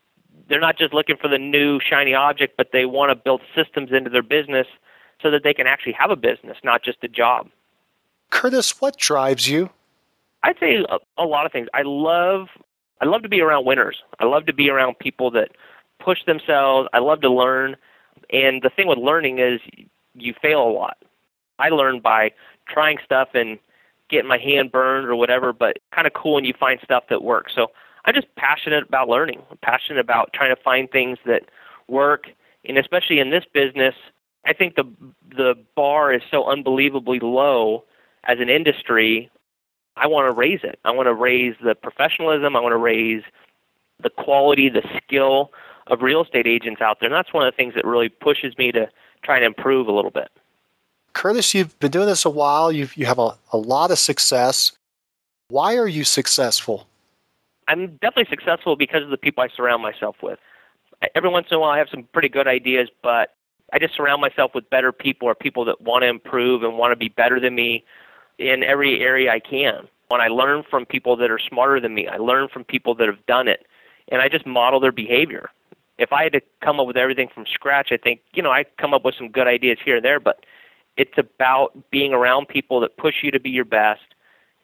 they're not just looking for the new shiny object, but they want to build systems into their business so that they can actually have a business, not just a job. Curtis, what drives you? I'd say a, a lot of things. I love I love to be around winners. I love to be around people that push themselves. I love to learn. And the thing with learning is you fail a lot. I learn by trying stuff and getting my hand burned or whatever, but kind of cool when you find stuff that works. So I'm just passionate about learning. I'm passionate about trying to find things that work. And especially in this business, I think the the bar is so unbelievably low as an industry I want to raise it. I want to raise the professionalism. I want to raise the quality, the skill of real estate agents out there. And that's one of the things that really pushes me to try and improve a little bit. Curtis, you've been doing this a while. You've, you have a, a lot of success. Why are you successful? I'm definitely successful because of the people I surround myself with. Every once in a while, I have some pretty good ideas, but I just surround myself with better people or people that want to improve and want to be better than me, in every area I can. When I learn from people that are smarter than me, I learn from people that have done it, and I just model their behavior. If I had to come up with everything from scratch, I think, you know, I come up with some good ideas here and there, but it's about being around people that push you to be your best,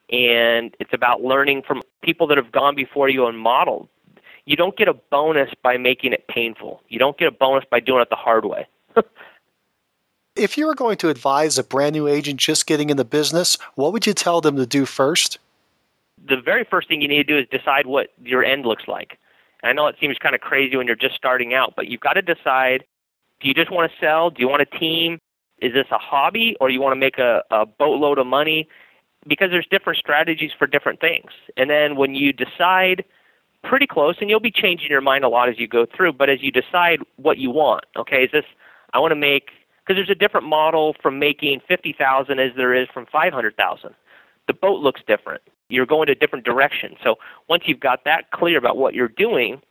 and it's about learning from people that have gone before you and modeled. You don't get a bonus by making it painful. You don't get a bonus by doing it the hard way. If you were going to advise a brand new agent just getting in the business, what would you tell them to do first? The very first thing you need to do is decide what your end looks like. I know it seems kind of crazy when you're just starting out, but you've got to decide do you just want to sell? Do you want a team? Is this a hobby or you want to make a, a boatload of money? Because there's different strategies for different things. And then when you decide pretty close, and you'll be changing your mind a lot as you go through, but as you decide what you want, okay, is this, I want to make because there's a different model from making 50,000 as there is from 500,000. The boat looks different. You're going a different direction. So once you've got that clear about what you're doing,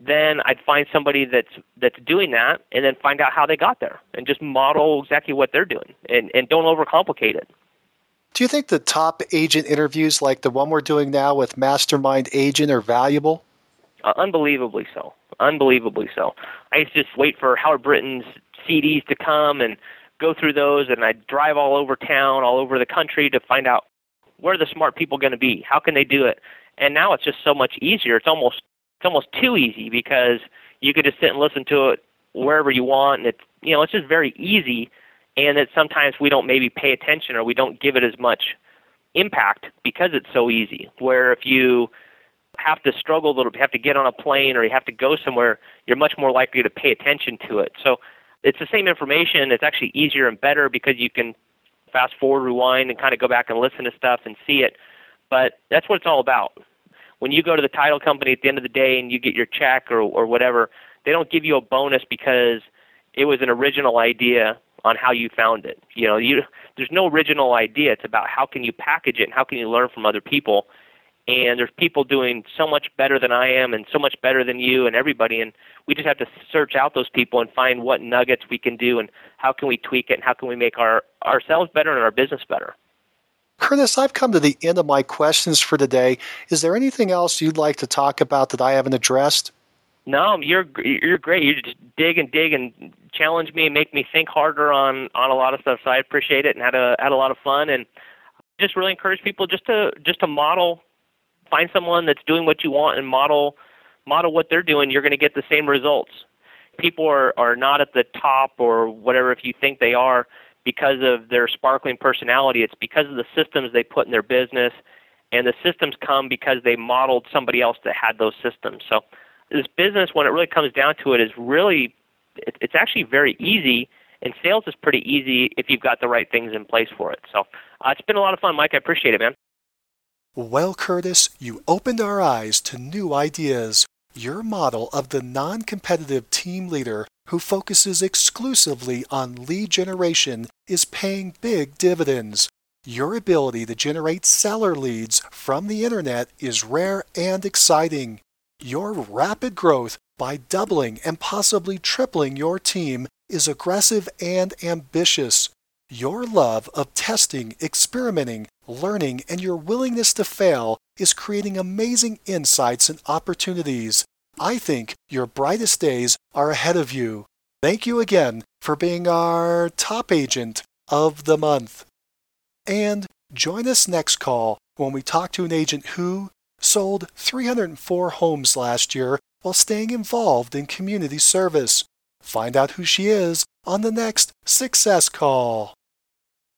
then I'd find somebody that's that's doing that and then find out how they got there and just model exactly what they're doing and, and don't overcomplicate it. Do you think the top agent interviews like the one we're doing now with Mastermind Agent are valuable? Uh, unbelievably so. Unbelievably so. I used to just wait for Howard Brinton's CDs to come and go through those, and I'd drive all over town, all over the country to find out where are the smart people going to be? How can they do it? And now it's just so much easier. It's almost it's almost too easy because you could just sit and listen to it wherever you want, and it's you know it's just very easy and that sometimes we don't maybe pay attention or we don't give it as much impact because it's so easy. Where if you have to struggle a little have to get on a plane or you have to go somewhere, you're much more likely to pay attention to it. So it's the same information. It's actually easier and better because you can fast forward, rewind, and kind of go back and listen to stuff and see it. But that's what it's all about. When you go to the title company at the end of the day and you get your check or, or whatever, they don't give you a bonus because it was an original idea on how you found it. You know, you there's no original idea. It's about how can you package it and how can you learn from other people. And there's people doing so much better than I am and so much better than you and everybody and we just have to search out those people and find what nuggets we can do and how can we tweak it and how can we make our ourselves better and our business better. Curtis, I've come to the end of my questions for today. Is there anything else you'd like to talk about that I haven't addressed? No, you're you're great. You just dig and dig and challenge me and make me think harder on on a lot of stuff. So I appreciate it and had a had a lot of fun and just really encourage people just to just to model, find someone that's doing what you want and model model what they're doing. You're going to get the same results. People are are not at the top or whatever if you think they are because of their sparkling personality. It's because of the systems they put in their business, and the systems come because they modeled somebody else that had those systems. So this business, when it really comes down to it, is really it, it's actually very easy, and sales is pretty easy if you've got the right things in place for it. So uh, it's been a lot of fun, Mike. I appreciate it, man. Well, Curtis, you opened our eyes to new ideas. Your model of the non competitive team leader who focuses exclusively on lead generation is paying big dividends. Your ability to generate seller leads from the internet is rare and exciting. Your rapid growth by doubling and possibly tripling your team is aggressive and ambitious. Your love of testing, experimenting, learning, and your willingness to fail is creating amazing insights and opportunities. I think your brightest days are ahead of you. Thank you again for being our top agent of the month. And join us next call when we talk to an agent who sold 304 homes last year while staying involved in community service. Find out who she is on the next Success Call.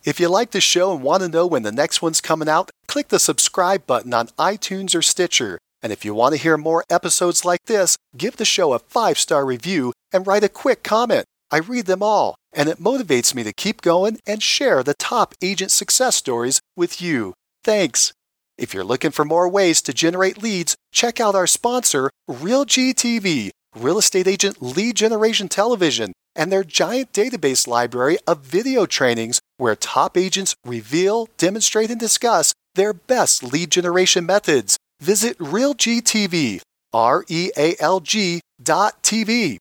If you like the show and want to know when the next one's coming out, click the subscribe button on iTunes or Stitcher. And if you want to hear more episodes like this, give the show a five star review and write a quick comment. I read them all, and it motivates me to keep going and share the top agent success stories with you. Thanks. If you're looking for more ways to generate leads, check out our sponsor, RealGTV, Real Estate Agent Lead Generation Television, and their giant database library of video trainings where top agents reveal, demonstrate, and discuss their best lead generation methods. Visit RealGTV, R E A L G dot TV.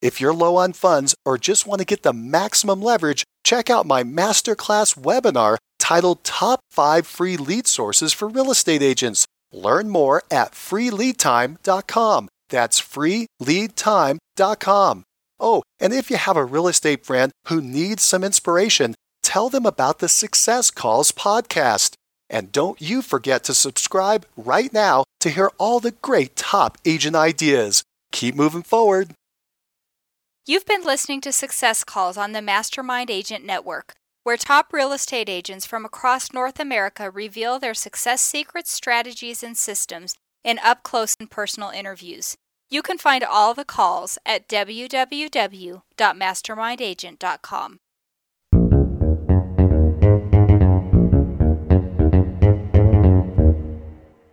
If you're low on funds or just want to get the maximum leverage, check out my masterclass webinar titled Top 5 Free Lead Sources for Real Estate Agents. Learn more at freeleadtime.com. That's freeleadtime.com. Oh, and if you have a real estate friend who needs some inspiration, tell them about the Success Calls podcast. And don't you forget to subscribe right now to hear all the great top agent ideas. Keep moving forward. You've been listening to Success Calls on the Mastermind Agent Network where top real estate agents from across North America reveal their success secrets, strategies, and systems in up close and personal interviews. You can find all the calls at www.mastermindagent.com.